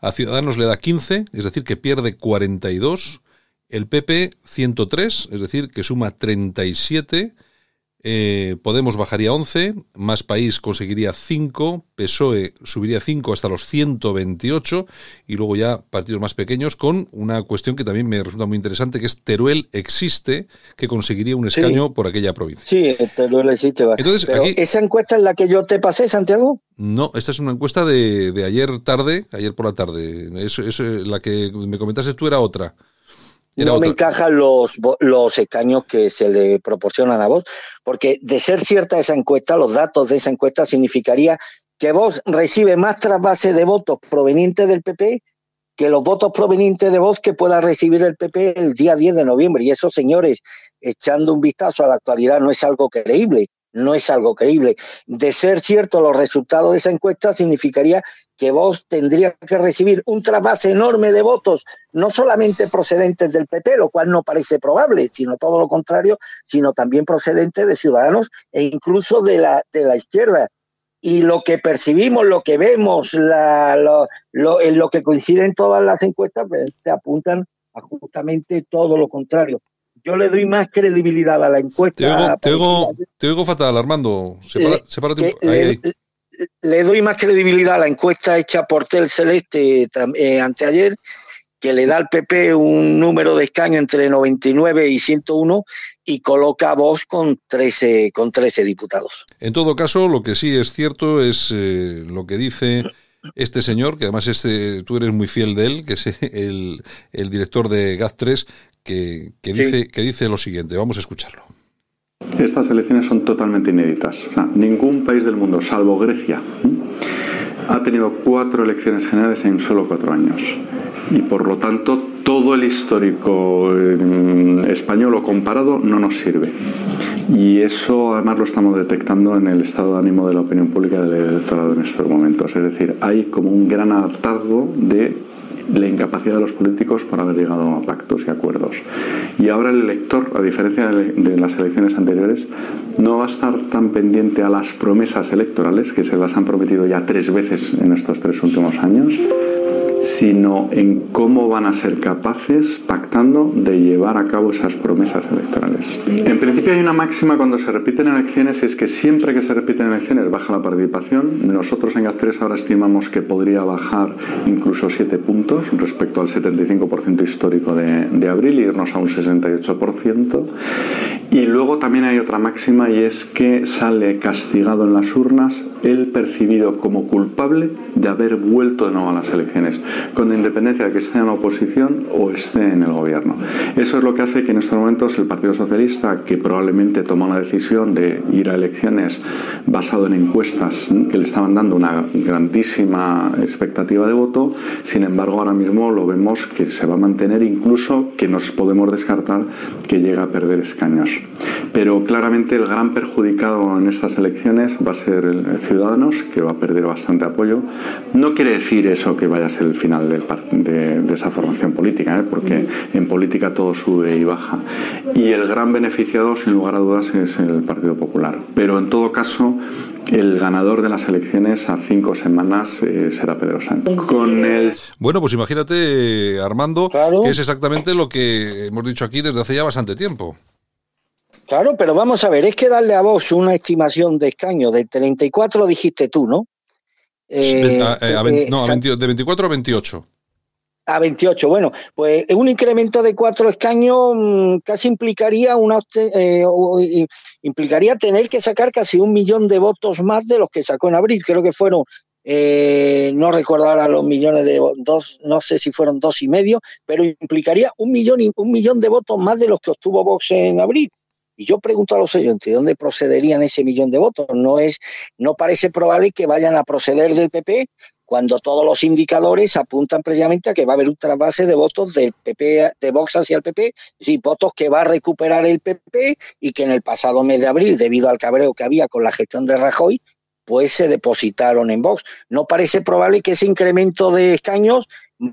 A Ciudadanos le da 15, es decir, que pierde 42. El PP 103, es decir, que suma 37 eh, Podemos bajaría 11, Más País conseguiría 5, PSOE subiría 5 hasta los 128 y luego ya partidos más pequeños con una cuestión que también me resulta muy interesante que es Teruel existe, que conseguiría un escaño por aquella provincia. Sí, Teruel existe. Entonces, ¿Esa encuesta es la que yo te pasé, Santiago? No, esta es una encuesta de, de ayer tarde, ayer por la tarde. Eso, eso, la que me comentaste tú era otra no me encajan los, los escaños que se le proporcionan a vos, porque de ser cierta esa encuesta, los datos de esa encuesta significaría que vos recibe más trasvase de votos provenientes del PP que los votos provenientes de vos que pueda recibir el PP el día 10 de noviembre. Y eso, señores, echando un vistazo a la actualidad, no es algo creíble no es algo creíble. De ser cierto los resultados de esa encuesta, significaría que vos tendrías que recibir un trasvase enorme de votos, no solamente procedentes del PP, lo cual no parece probable, sino todo lo contrario, sino también procedentes de ciudadanos e incluso de la, de la izquierda. Y lo que percibimos, lo que vemos, lo, en lo que coinciden todas las encuestas, pues, te apuntan a justamente todo lo contrario yo le doy más credibilidad a la encuesta. Te oigo, fatal, Armando. Separa, eh, ahí, le doy más credibilidad a la encuesta hecha por Tel Celeste eh, anteayer, que le da al PP un número de escaños entre 99 y 101 y coloca a Vox con 13, con 13 diputados. En todo caso, lo que sí es cierto es eh, lo que dice este señor, que además este, tú eres muy fiel de él, que es el, el director de GAZ3, que, que dice, que dice lo siguiente. Vamos a escucharlo. Estas elecciones son totalmente inéditas. ningún país del mundo, salvo Grecia, ha tenido cuatro elecciones generales en solo cuatro años. Y por lo tanto, todo el histórico mm, español o comparado no nos sirve. Y eso además lo estamos detectando en el estado de ánimo de la opinión pública del electorado en estos momentos. Es decir, hay como un gran hartazgo de la incapacidad de los políticos por haber llegado a pactos y acuerdos. Y ahora el elector, a diferencia de las elecciones anteriores, no va a estar tan pendiente a las promesas electorales, que se las han prometido ya tres veces en estos tres últimos años, sino en cómo van a ser capaces, pactando, de llevar a cabo esas promesas electorales. En principio hay una máxima cuando se repiten elecciones, es que siempre que se repiten elecciones baja la participación. Nosotros en GAT3 ahora estimamos que podría bajar incluso 7 puntos respecto al 75% histórico de, de abril y irnos a un 68%. Y luego también hay otra máxima y es que sale castigado en las urnas el percibido como culpable de haber vuelto de nuevo a las elecciones con independencia de que esté en la oposición o esté en el gobierno. Eso es lo que hace que en estos momentos el Partido Socialista, que probablemente tomó la decisión de ir a elecciones basado en encuestas que le estaban dando una grandísima expectativa de voto, sin embargo ahora mismo lo vemos que se va a mantener incluso que nos podemos descartar que llega a perder escaños. Pero claramente el gran perjudicado en estas elecciones va a ser el Ciudadanos, que va a perder bastante apoyo. No quiere decir eso que vaya a ser el final de, esa formación política, ¿eh? porque en política todo sube y baja. Y el gran beneficiado, sin lugar a dudas, es el Partido Popular. Pero en todo caso, el ganador de las elecciones a cinco semanas eh, será Pedro Sánchez. Con el... Bueno, pues imagínate, Armando, que es exactamente lo que hemos dicho aquí desde hace ya bastante tiempo. Claro, pero vamos a ver, es que darle a vos una estimación de escaño de 34, dijiste tú, ¿no? Eh, eh, no, de 24 a 28. A 28, bueno, pues un incremento de cuatro escaños mm, casi implicaría una eh, implicaría tener que sacar casi un millón de votos más de los que sacó en abril. Creo que fueron, no recuerdo ahora los millones de dos, no sé si fueron dos y medio, pero implicaría un millón, un millón de votos más de los que obtuvo Vox en abril. Y yo pregunto a los oyentes, ¿de dónde procederían ese millón de votos? No es, no parece probable que vayan a proceder del PP cuando todos los indicadores apuntan precisamente a que va a haber un trasvase de votos del PP, de Vox hacia el PP, es votos que va a recuperar el PP y que en el pasado mes de abril, debido al cabreo que había con la gestión de Rajoy, pues se depositaron en Vox. No parece probable que ese incremento de escaños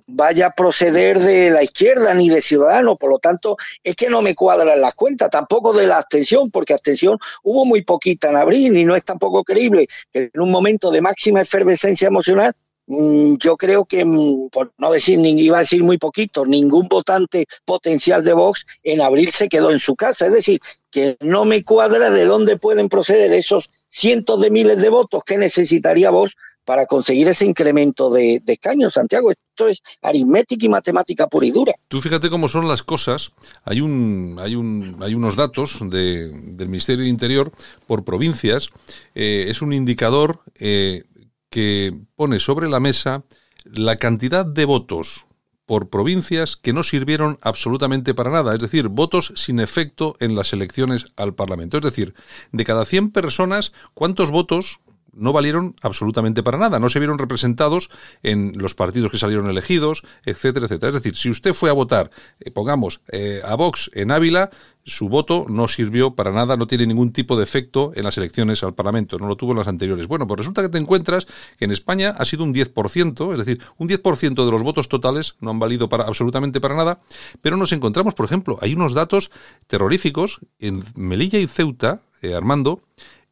vaya a proceder de la izquierda ni de Ciudadanos, por lo tanto, es que no me cuadran las cuentas, tampoco de la abstención, porque abstención hubo muy poquita en abril y no es tampoco creíble que en un momento de máxima efervescencia emocional mm, yo creo que, mm, por no decir, ni iba a decir muy poquito, ningún votante potencial de Vox en abril se quedó en su casa. Es decir, que no me cuadra de dónde pueden proceder esos cientos de miles de votos que necesitaría Vox para conseguir ese incremento de, escaños, Santiago. Esto es aritmética y matemática pura y dura. Tú fíjate cómo son las cosas. Hay un, hay un, hay unos datos del Ministerio de Interior por provincias. Eh, es un indicador eh, que pone sobre la mesa la cantidad de votos por provincias que no sirvieron absolutamente para nada, es decir, votos sin efecto en las elecciones al Parlamento. Es decir, de cada 100 personas, ¿cuántos votos no valieron absolutamente para nada, no se vieron representados en los partidos que salieron elegidos, etcétera, etcétera. Es decir, si usted fue a votar, eh, pongamos, eh, a Vox en Ávila, su voto no sirvió para nada, no tiene ningún tipo de efecto en las elecciones al Parlamento, no lo tuvo en las anteriores. Bueno, pues resulta que te encuentras que en España ha sido un 10%, es decir, un 10% de los votos totales no han valido para absolutamente para nada, pero nos encontramos, por ejemplo, hay unos datos terroríficos en Melilla y Ceuta, eh, Armando,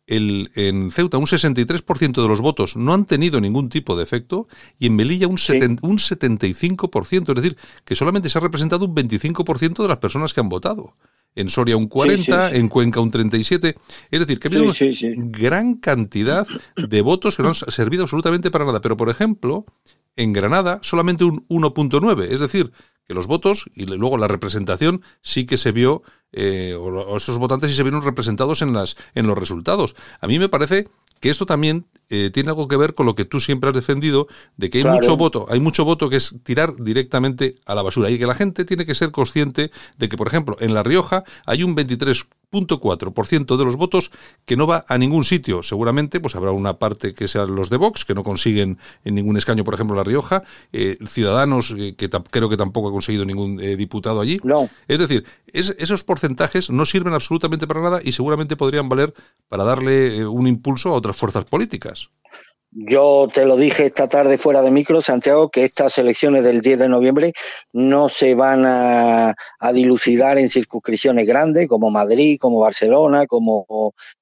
el, en Ceuta un 63% de los votos no han tenido ningún tipo de efecto y en Melilla un, un 75%, es decir, que solamente se ha representado un 25% de las personas que han votado. en Soria un 40, en Cuenca un 37. Es decir, que ha habido una gran cantidad de votos que no han servido absolutamente para nada. Pero, por ejemplo, en Granada solamente un 1.9. Es decir, que los votos y luego la representación sí que se vio, eh, o esos votantes sí se vieron representados en, las, en los resultados. A mí me parece que esto también eh, tiene algo que ver con lo que tú siempre has defendido, de que hay mucho voto, hay mucho voto que es tirar directamente a la basura y que la gente tiene que ser consciente de que, por ejemplo, en La Rioja hay un 23.4% de los votos que no va a ningún sitio. Seguramente pues habrá una parte que sean los de Vox, que no consiguen en ningún escaño, por ejemplo, La Rioja, eh, Ciudadanos, eh, que creo que tampoco ha conseguido ningún diputado allí. No. Es decir, esos porcentajes no sirven absolutamente para nada y seguramente podrían valer para darle un impulso a otras fuerzas políticas. Yo te lo dije esta tarde fuera de micro, Santiago, que estas elecciones del 10 de noviembre no se van a, dilucidar en circunscripciones grandes como Madrid, como Barcelona, como,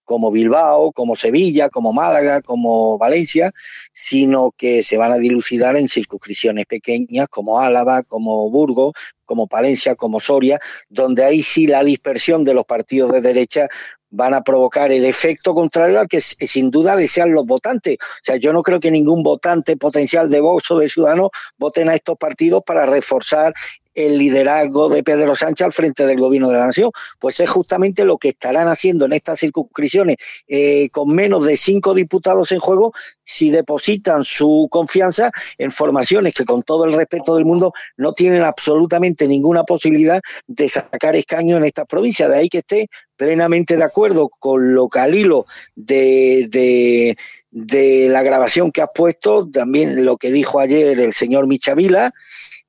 como Bilbao, como Sevilla, como Málaga, como Valencia, sino que se van a dilucidar en circunscripciones pequeñas como Álava, como Burgos, como Palencia, como Soria, donde ahí sí la dispersión de los partidos de derecha van a provocar el efecto contrario al que sin duda desean los votantes. O sea, yo no creo que ningún votante potencial de Vox o de Ciudadanos voten a estos partidos para reforzar el liderazgo de Pedro Sánchez al frente del gobierno de la nación. Pues es justamente lo que estarán haciendo en estas circunscripciones eh, con menos de cinco diputados en juego si depositan su confianza en formaciones que con todo el respeto del mundo no tienen absolutamente ninguna posibilidad de sacar escaño en estas provincias. De ahí que esté plenamente de acuerdo con lo que al hilo de, de, de la grabación que has puesto, también lo que dijo ayer el señor Michavila,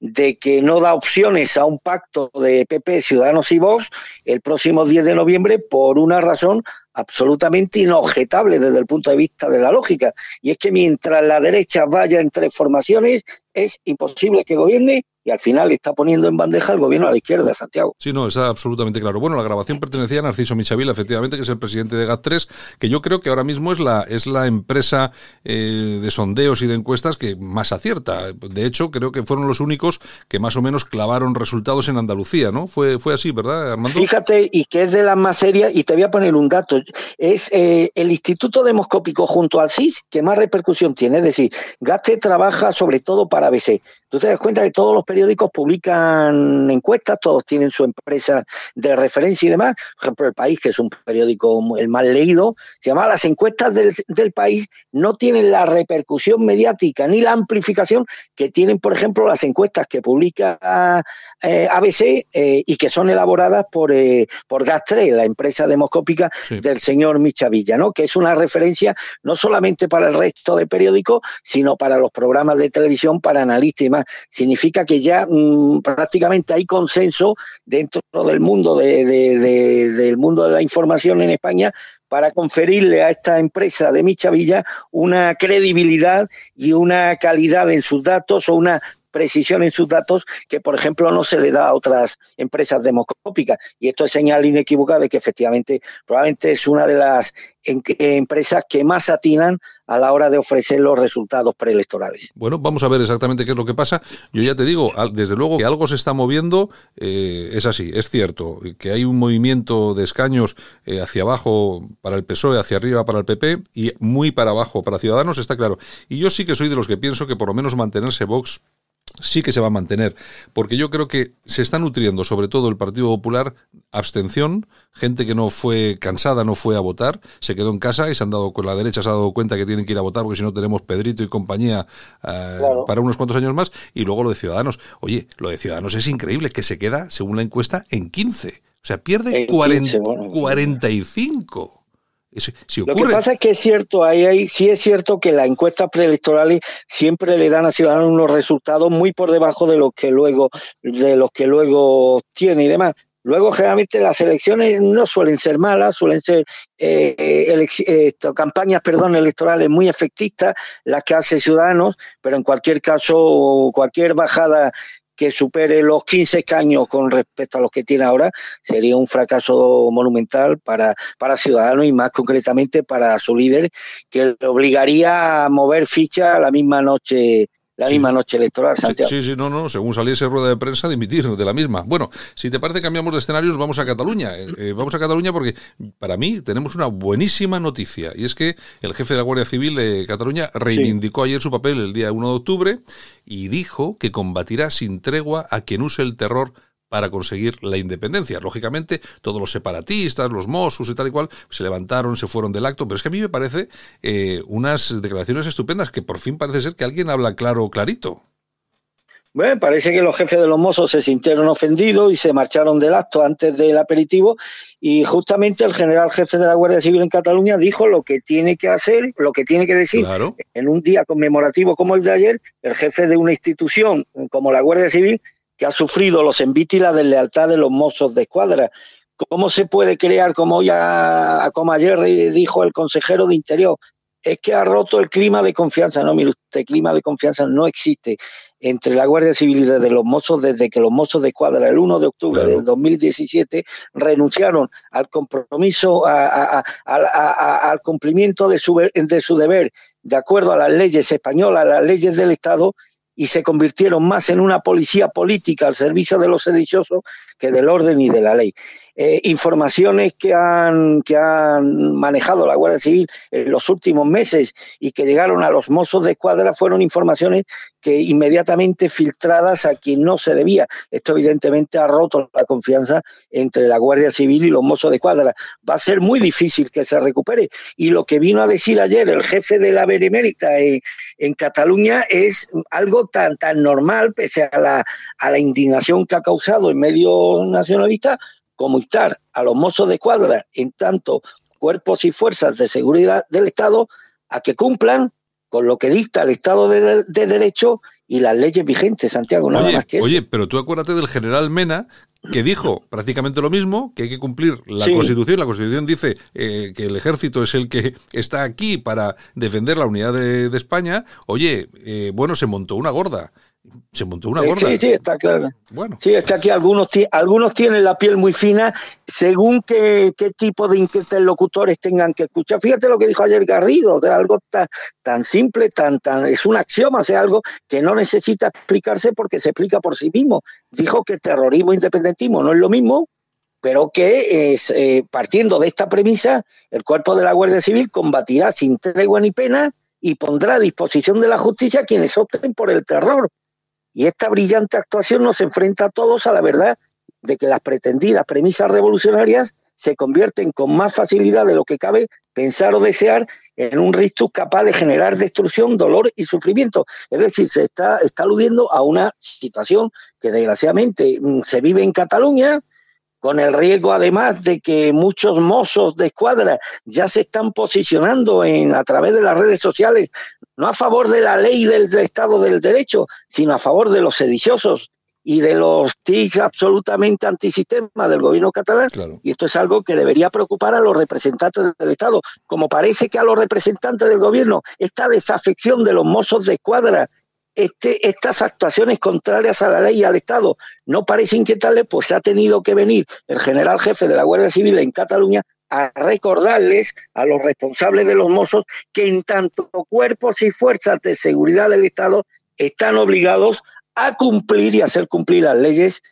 de que no da opciones a un pacto de PP, Ciudadanos y Vox el próximo 10 de noviembre por una razón absolutamente inobjetable desde el punto de vista de la lógica. Y es que mientras la derecha vaya entre formaciones, es imposible que gobierne y al final está poniendo en bandeja el gobierno a la izquierda, Santiago. Sí, no, está absolutamente claro. Bueno, la grabación pertenecía a Narciso Michavila, efectivamente, que es el presidente de GAT3, que yo creo que ahora mismo es la, es la empresa eh, de sondeos y de encuestas que más acierta. De hecho, creo que fueron los únicos que más o menos clavaron resultados en Andalucía, ¿no? Fue, fue así, ¿verdad, Armando? Fíjate, y que es de las más serias, y te voy a poner un dato. Es eh, el Instituto Demoscópico junto al CIS que más repercusión tiene. Es decir, GAT3 trabaja sobre todo para ABC. Tú te das cuenta que todos los periódicos publican encuestas, todos tienen su empresa de referencia y demás. Por ejemplo, El País, que es un periódico el más leído, se llama Las encuestas del, país no tienen la repercusión mediática ni la amplificación que tienen, por ejemplo, las encuestas que publica eh, ABC eh, y que son elaboradas por, eh, por Gastre, la empresa demoscópica del señor Michavilla, ¿no? que es una referencia no solamente para el resto de periódicos, sino para los programas de televisión, para analistas y más. Significa que ya mm, prácticamente hay consenso dentro del mundo de, del mundo de la información en España para conferirle a esta empresa de Michavilla una credibilidad y una calidad en sus datos o una precisión en sus datos que, por ejemplo, no se le da a otras empresas demoscópicas. Y esto es señal inequívoca de que efectivamente probablemente es una de las empresas que más atinan a la hora de ofrecer los resultados preelectorales. Bueno, vamos a ver exactamente qué es lo que pasa. Yo ya te digo, desde luego que algo se está moviendo, eh, es así, es cierto, que hay un movimiento de escaños eh, hacia abajo para el PSOE, hacia arriba para el PP y muy para abajo para Ciudadanos, está claro. Y yo sí que soy de los que pienso que por lo menos mantenerse Vox sí que se va a mantener, porque yo creo que se está nutriendo sobre todo el Partido Popular abstención, gente que no fue cansada, no fue a votar, se quedó en casa y se han dado con la derecha se ha dado cuenta que tienen que ir a votar porque si no tenemos Pedrito y compañía eh, para unos cuantos años más y luego lo de Ciudadanos. Oye, lo de Ciudadanos es increíble que se queda, según la encuesta, en 15. O sea, pierde 45 lo que pasa es que es cierto, ahí, ahí sí es cierto que las encuestas preelectorales siempre le dan a Ciudadanos unos resultados muy por debajo de los que luego, de los que luego tiene y demás. Luego, generalmente, las elecciones no suelen ser malas, suelen ser eh, eh, campañas perdón, electorales muy efectistas, las que hace Ciudadanos, pero en cualquier caso, cualquier bajada que supere los 15 escaños con respecto a los que tiene ahora sería un fracaso monumental para, para Ciudadanos y más concretamente para su líder, que le obligaría a mover ficha la misma noche la misma noche electoral, Santiago. Sí, sí, no, no, según saliese rueda de prensa, dimitir de la misma. Bueno, si te parece, cambiamos de escenarios, vamos a Cataluña. Eh, eh, vamos a Cataluña porque para mí tenemos una buenísima noticia y es que el jefe de la Guardia Civil de Cataluña reivindicó ayer su papel el día 1 de octubre y dijo que combatirá sin tregua a quien use el terror para conseguir la independencia. Lógicamente, todos los separatistas, los Mossos y tal y cual, se levantaron, se fueron del acto, pero es que a mí me parece eh, unas declaraciones estupendas que por fin parece ser que alguien habla claro, clarito. Bueno, parece que los jefes de los mozos se sintieron ofendidos y se marcharon del acto antes del aperitivo y justamente el general jefe de la Guardia Civil en Cataluña dijo lo que tiene que hacer, lo que tiene que decir en un día conmemorativo como el de ayer, el jefe de una institución como la Guardia Civil que ha sufrido los envites y la deslealtad de los mozos de escuadra. ¿Cómo se puede crear, como ya como ayer dijo el consejero de Interior, es que ha roto el clima de confianza? No, mire usted, clima de confianza no existe entre la Guardia Civil y desde los mozos, desde que los mozos de escuadra el 1 de octubre del 2017 renunciaron al compromiso, al cumplimiento de su, de su deber, de acuerdo a las leyes españolas, a las leyes del Estado, y se convirtieron más en una policía política al servicio de los sediciosos que del orden y de la ley. Eh, informaciones que han, que han manejado la Guardia Civil en los últimos meses y que llegaron a los mozos de escuadra fueron informaciones que inmediatamente filtradas a quien no se debía. Esto evidentemente ha roto la confianza entre la Guardia Civil y los mozos de escuadra. Va a ser muy difícil que se recupere. Y lo que vino a decir ayer el jefe de la Benemérita en, en Cataluña es algo tan, tan normal, pese a la, a la indignación que ha causado en medio nacionalista, como instar a los mozos de cuadra, en tanto cuerpos y fuerzas de seguridad del Estado, a que cumplan con lo que dicta el Estado de, Derecho y las leyes vigentes, Santiago, nada más que eso. Oye, pero tú acuérdate del general Mena, que dijo prácticamente lo mismo, que hay que cumplir la Constitución. La Constitución dice eh, que el ejército es el que está aquí para defender la unidad de, España. Oye, eh, bueno, se montó una gorda se montó una gorda. Sí, sí, está claro. Bueno. Sí, es que aquí algunos, algunos tienen la piel muy fina según qué, qué tipo de interlocutores tengan que escuchar. Fíjate lo que dijo ayer Garrido, de algo tan, tan simple, tan, tan, es un axioma, es algo que no necesita explicarse porque se explica por sí mismo. Dijo que terrorismo e independentismo no es lo mismo, pero que es, eh, partiendo de esta premisa, el cuerpo de la Guardia Civil combatirá sin tregua ni pena y pondrá a disposición de la justicia a quienes opten por el terror y esta brillante actuación nos enfrenta a todos a la verdad de que las pretendidas premisas revolucionarias se convierten con más facilidad de lo que cabe pensar o desear en un rictus capaz de generar destrucción, dolor y sufrimiento. Es decir, se está, está aludiendo a una situación que desgraciadamente mm, se vive en Cataluña, con el riesgo además de que muchos mozos de escuadra ya se están posicionando en, a través de las redes sociales, no a favor de la ley del, Estado del Derecho, sino a favor de los sediciosos y de los TICs absolutamente antisistema del gobierno catalán. Y esto es algo que debería preocupar a los representantes del Estado. Como parece que a los representantes del gobierno esta desafección de los mozos de escuadra este, estas actuaciones contrarias a la ley y al Estado no parecen inquietarle, pues ha tenido que venir el general jefe de la Guardia Civil en Cataluña a recordarles a los responsables de los mozos que en tanto cuerpos y fuerzas de seguridad del Estado están obligados a cumplir y hacer cumplir las leyes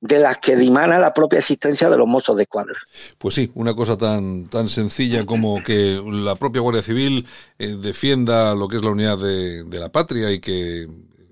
de las que dimana la propia existencia de los mozos de escuadra. Pues sí, una cosa tan, tan sencilla como que la propia Guardia Civil eh, defienda lo que es la unidad de, de la patria y que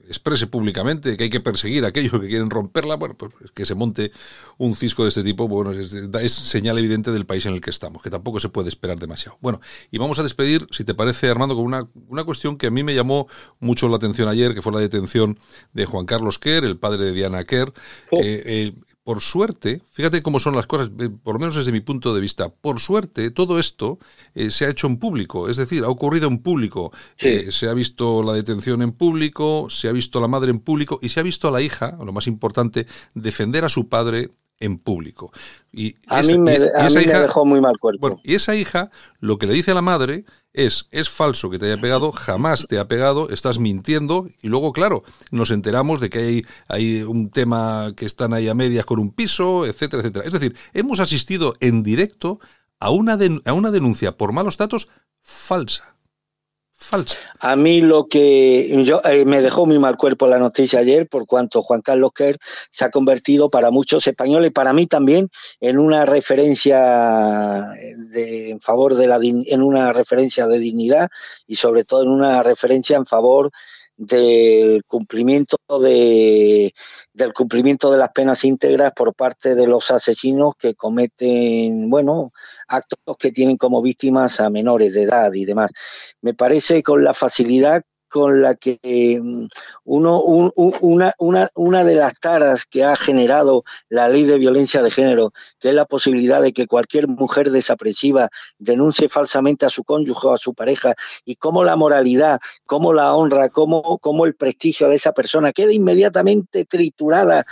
exprese públicamente que hay que perseguir a aquellos que quieren romperla, bueno, pues que se monte un cisco de este tipo, bueno, es, señal evidente del país en el que estamos, que tampoco se puede esperar demasiado. Bueno, y vamos a despedir, si te parece, Armando, con una, una cuestión que a mí me llamó mucho la atención ayer, que fue la detención de Juan Carlos Kerr, el padre de Diana Kerr. Oh. Eh, por suerte, fíjate cómo son las cosas, eh, por lo menos desde mi punto de vista, por suerte todo esto eh, se ha hecho en público, es decir, ha ocurrido en público. Eh, se ha visto la detención en público, se ha visto a la madre en público y se ha visto a la hija, lo más importante, defender a su padre en público. Y a mí, me, dejó muy mal cuerpo. y esa hija lo que le dice a la madre es, es falso que te haya pegado, jamás te ha pegado, estás mintiendo y luego, claro, nos enteramos de que hay, hay un tema que están ahí a medias con un piso, etcétera, etcétera. Es decir, hemos asistido en directo a una, a una denuncia por malos datos falsa A mí lo que yo, eh, me dejó muy mal cuerpo la noticia ayer, por cuanto Juan Carlos Kerr se ha convertido para muchos españoles para mí también en una referencia de, en favor de la en una referencia de dignidad y sobre todo en una referencia en favor del cumplimiento de del cumplimiento de las penas íntegras por parte de los asesinos que cometen, bueno, actos que tienen como víctimas a menores de edad y demás. Me parece con la facilidad con la que mm, uno, una, una, una de las taras que ha generado la ley de violencia de género, que es la posibilidad de que cualquier mujer desapresiva denuncie falsamente a su cónyuge o a su pareja, y cómo la moralidad, cómo la honra, cómo, cómo el prestigio de esa persona queda inmediatamente triturada,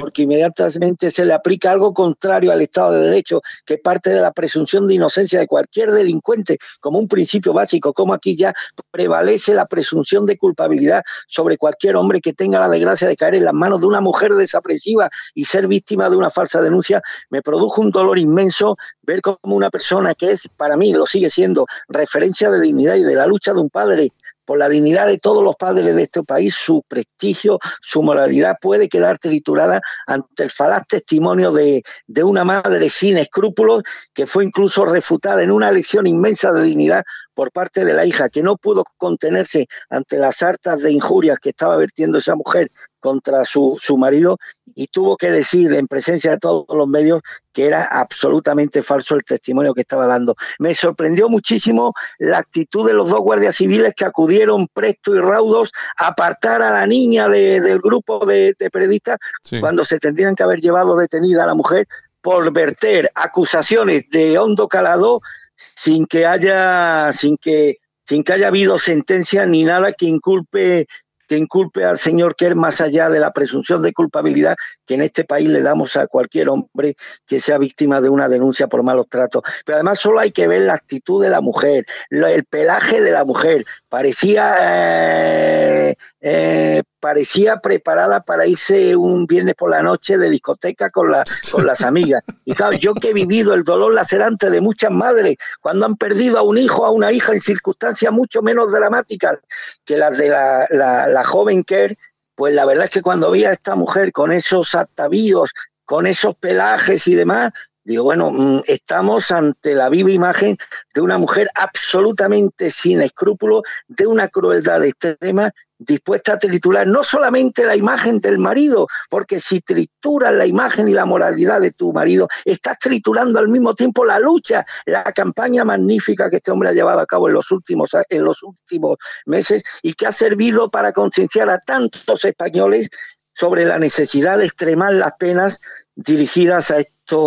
porque inmediatamente se le aplica algo contrario al Estado de Derecho, que parte de la presunción de inocencia de cualquier delincuente, como un principio básico, como aquí ya prevalece la presunción de culpabilidad sobre cualquier hombre que tenga la desgracia de caer en las manos de una mujer desapresiva y ser víctima de una falsa denuncia, me produjo un dolor inmenso ver como una persona que es, para mí, lo sigue siendo, referencia de dignidad y de la lucha de un padre por la dignidad de todos los padres de este país, su prestigio, su moralidad puede quedar triturada ante el falaz testimonio de, de, una madre sin escrúpulos que fue incluso refutada en una lección inmensa de dignidad por parte de la hija, que no pudo contenerse ante las hartas de injurias que estaba vertiendo esa mujer contra su, su marido y tuvo que decir en presencia de todos los medios que era absolutamente falso el testimonio que estaba dando. Me sorprendió muchísimo la actitud de los dos guardias civiles que acudieron presto y raudos a apartar a la niña del grupo de, periodistas cuando se tendrían que haber llevado detenida a la mujer por verter acusaciones de hondo calado sin que haya, sin que, sin que haya habido sentencia ni nada que inculpe que inculpe al señor Kerr más allá de la presunción de culpabilidad que en este país le damos a cualquier hombre que sea víctima de una denuncia por malos tratos. Pero además solo hay que ver la actitud de la mujer, el pelaje de la mujer. Parecía, eh, eh, parecía preparada para irse un viernes por la noche de discoteca con, con las amigas. Y claro, yo que he vivido el dolor lacerante de muchas madres cuando han perdido a un hijo, a una hija en circunstancias mucho menos dramáticas que las de la, la, joven Kerr, pues la verdad es que cuando vi a esta mujer con esos atavíos, con esos pelajes y demás, digo, bueno, mm, estamos ante la viva imagen de una mujer absolutamente sin escrúpulos, de una crueldad extrema dispuesta a triturar no solamente la imagen del marido, porque si trituras la imagen y la moralidad de tu marido, estás triturando al mismo tiempo la lucha, la campaña magnífica que este hombre ha llevado a cabo en los últimos, en los últimos meses y que ha servido para concienciar a tantos españoles sobre la necesidad de extremar las penas dirigidas a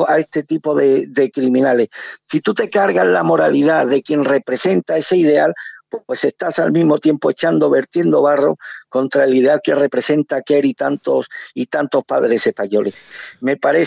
a este tipo de, criminales. Si tú te cargas la moralidad de quien representa ese ideal, pues estás al mismo tiempo echando, vertiendo barro contra el ideal que representa Kerr y tantos, y tantos padres españoles. Me parece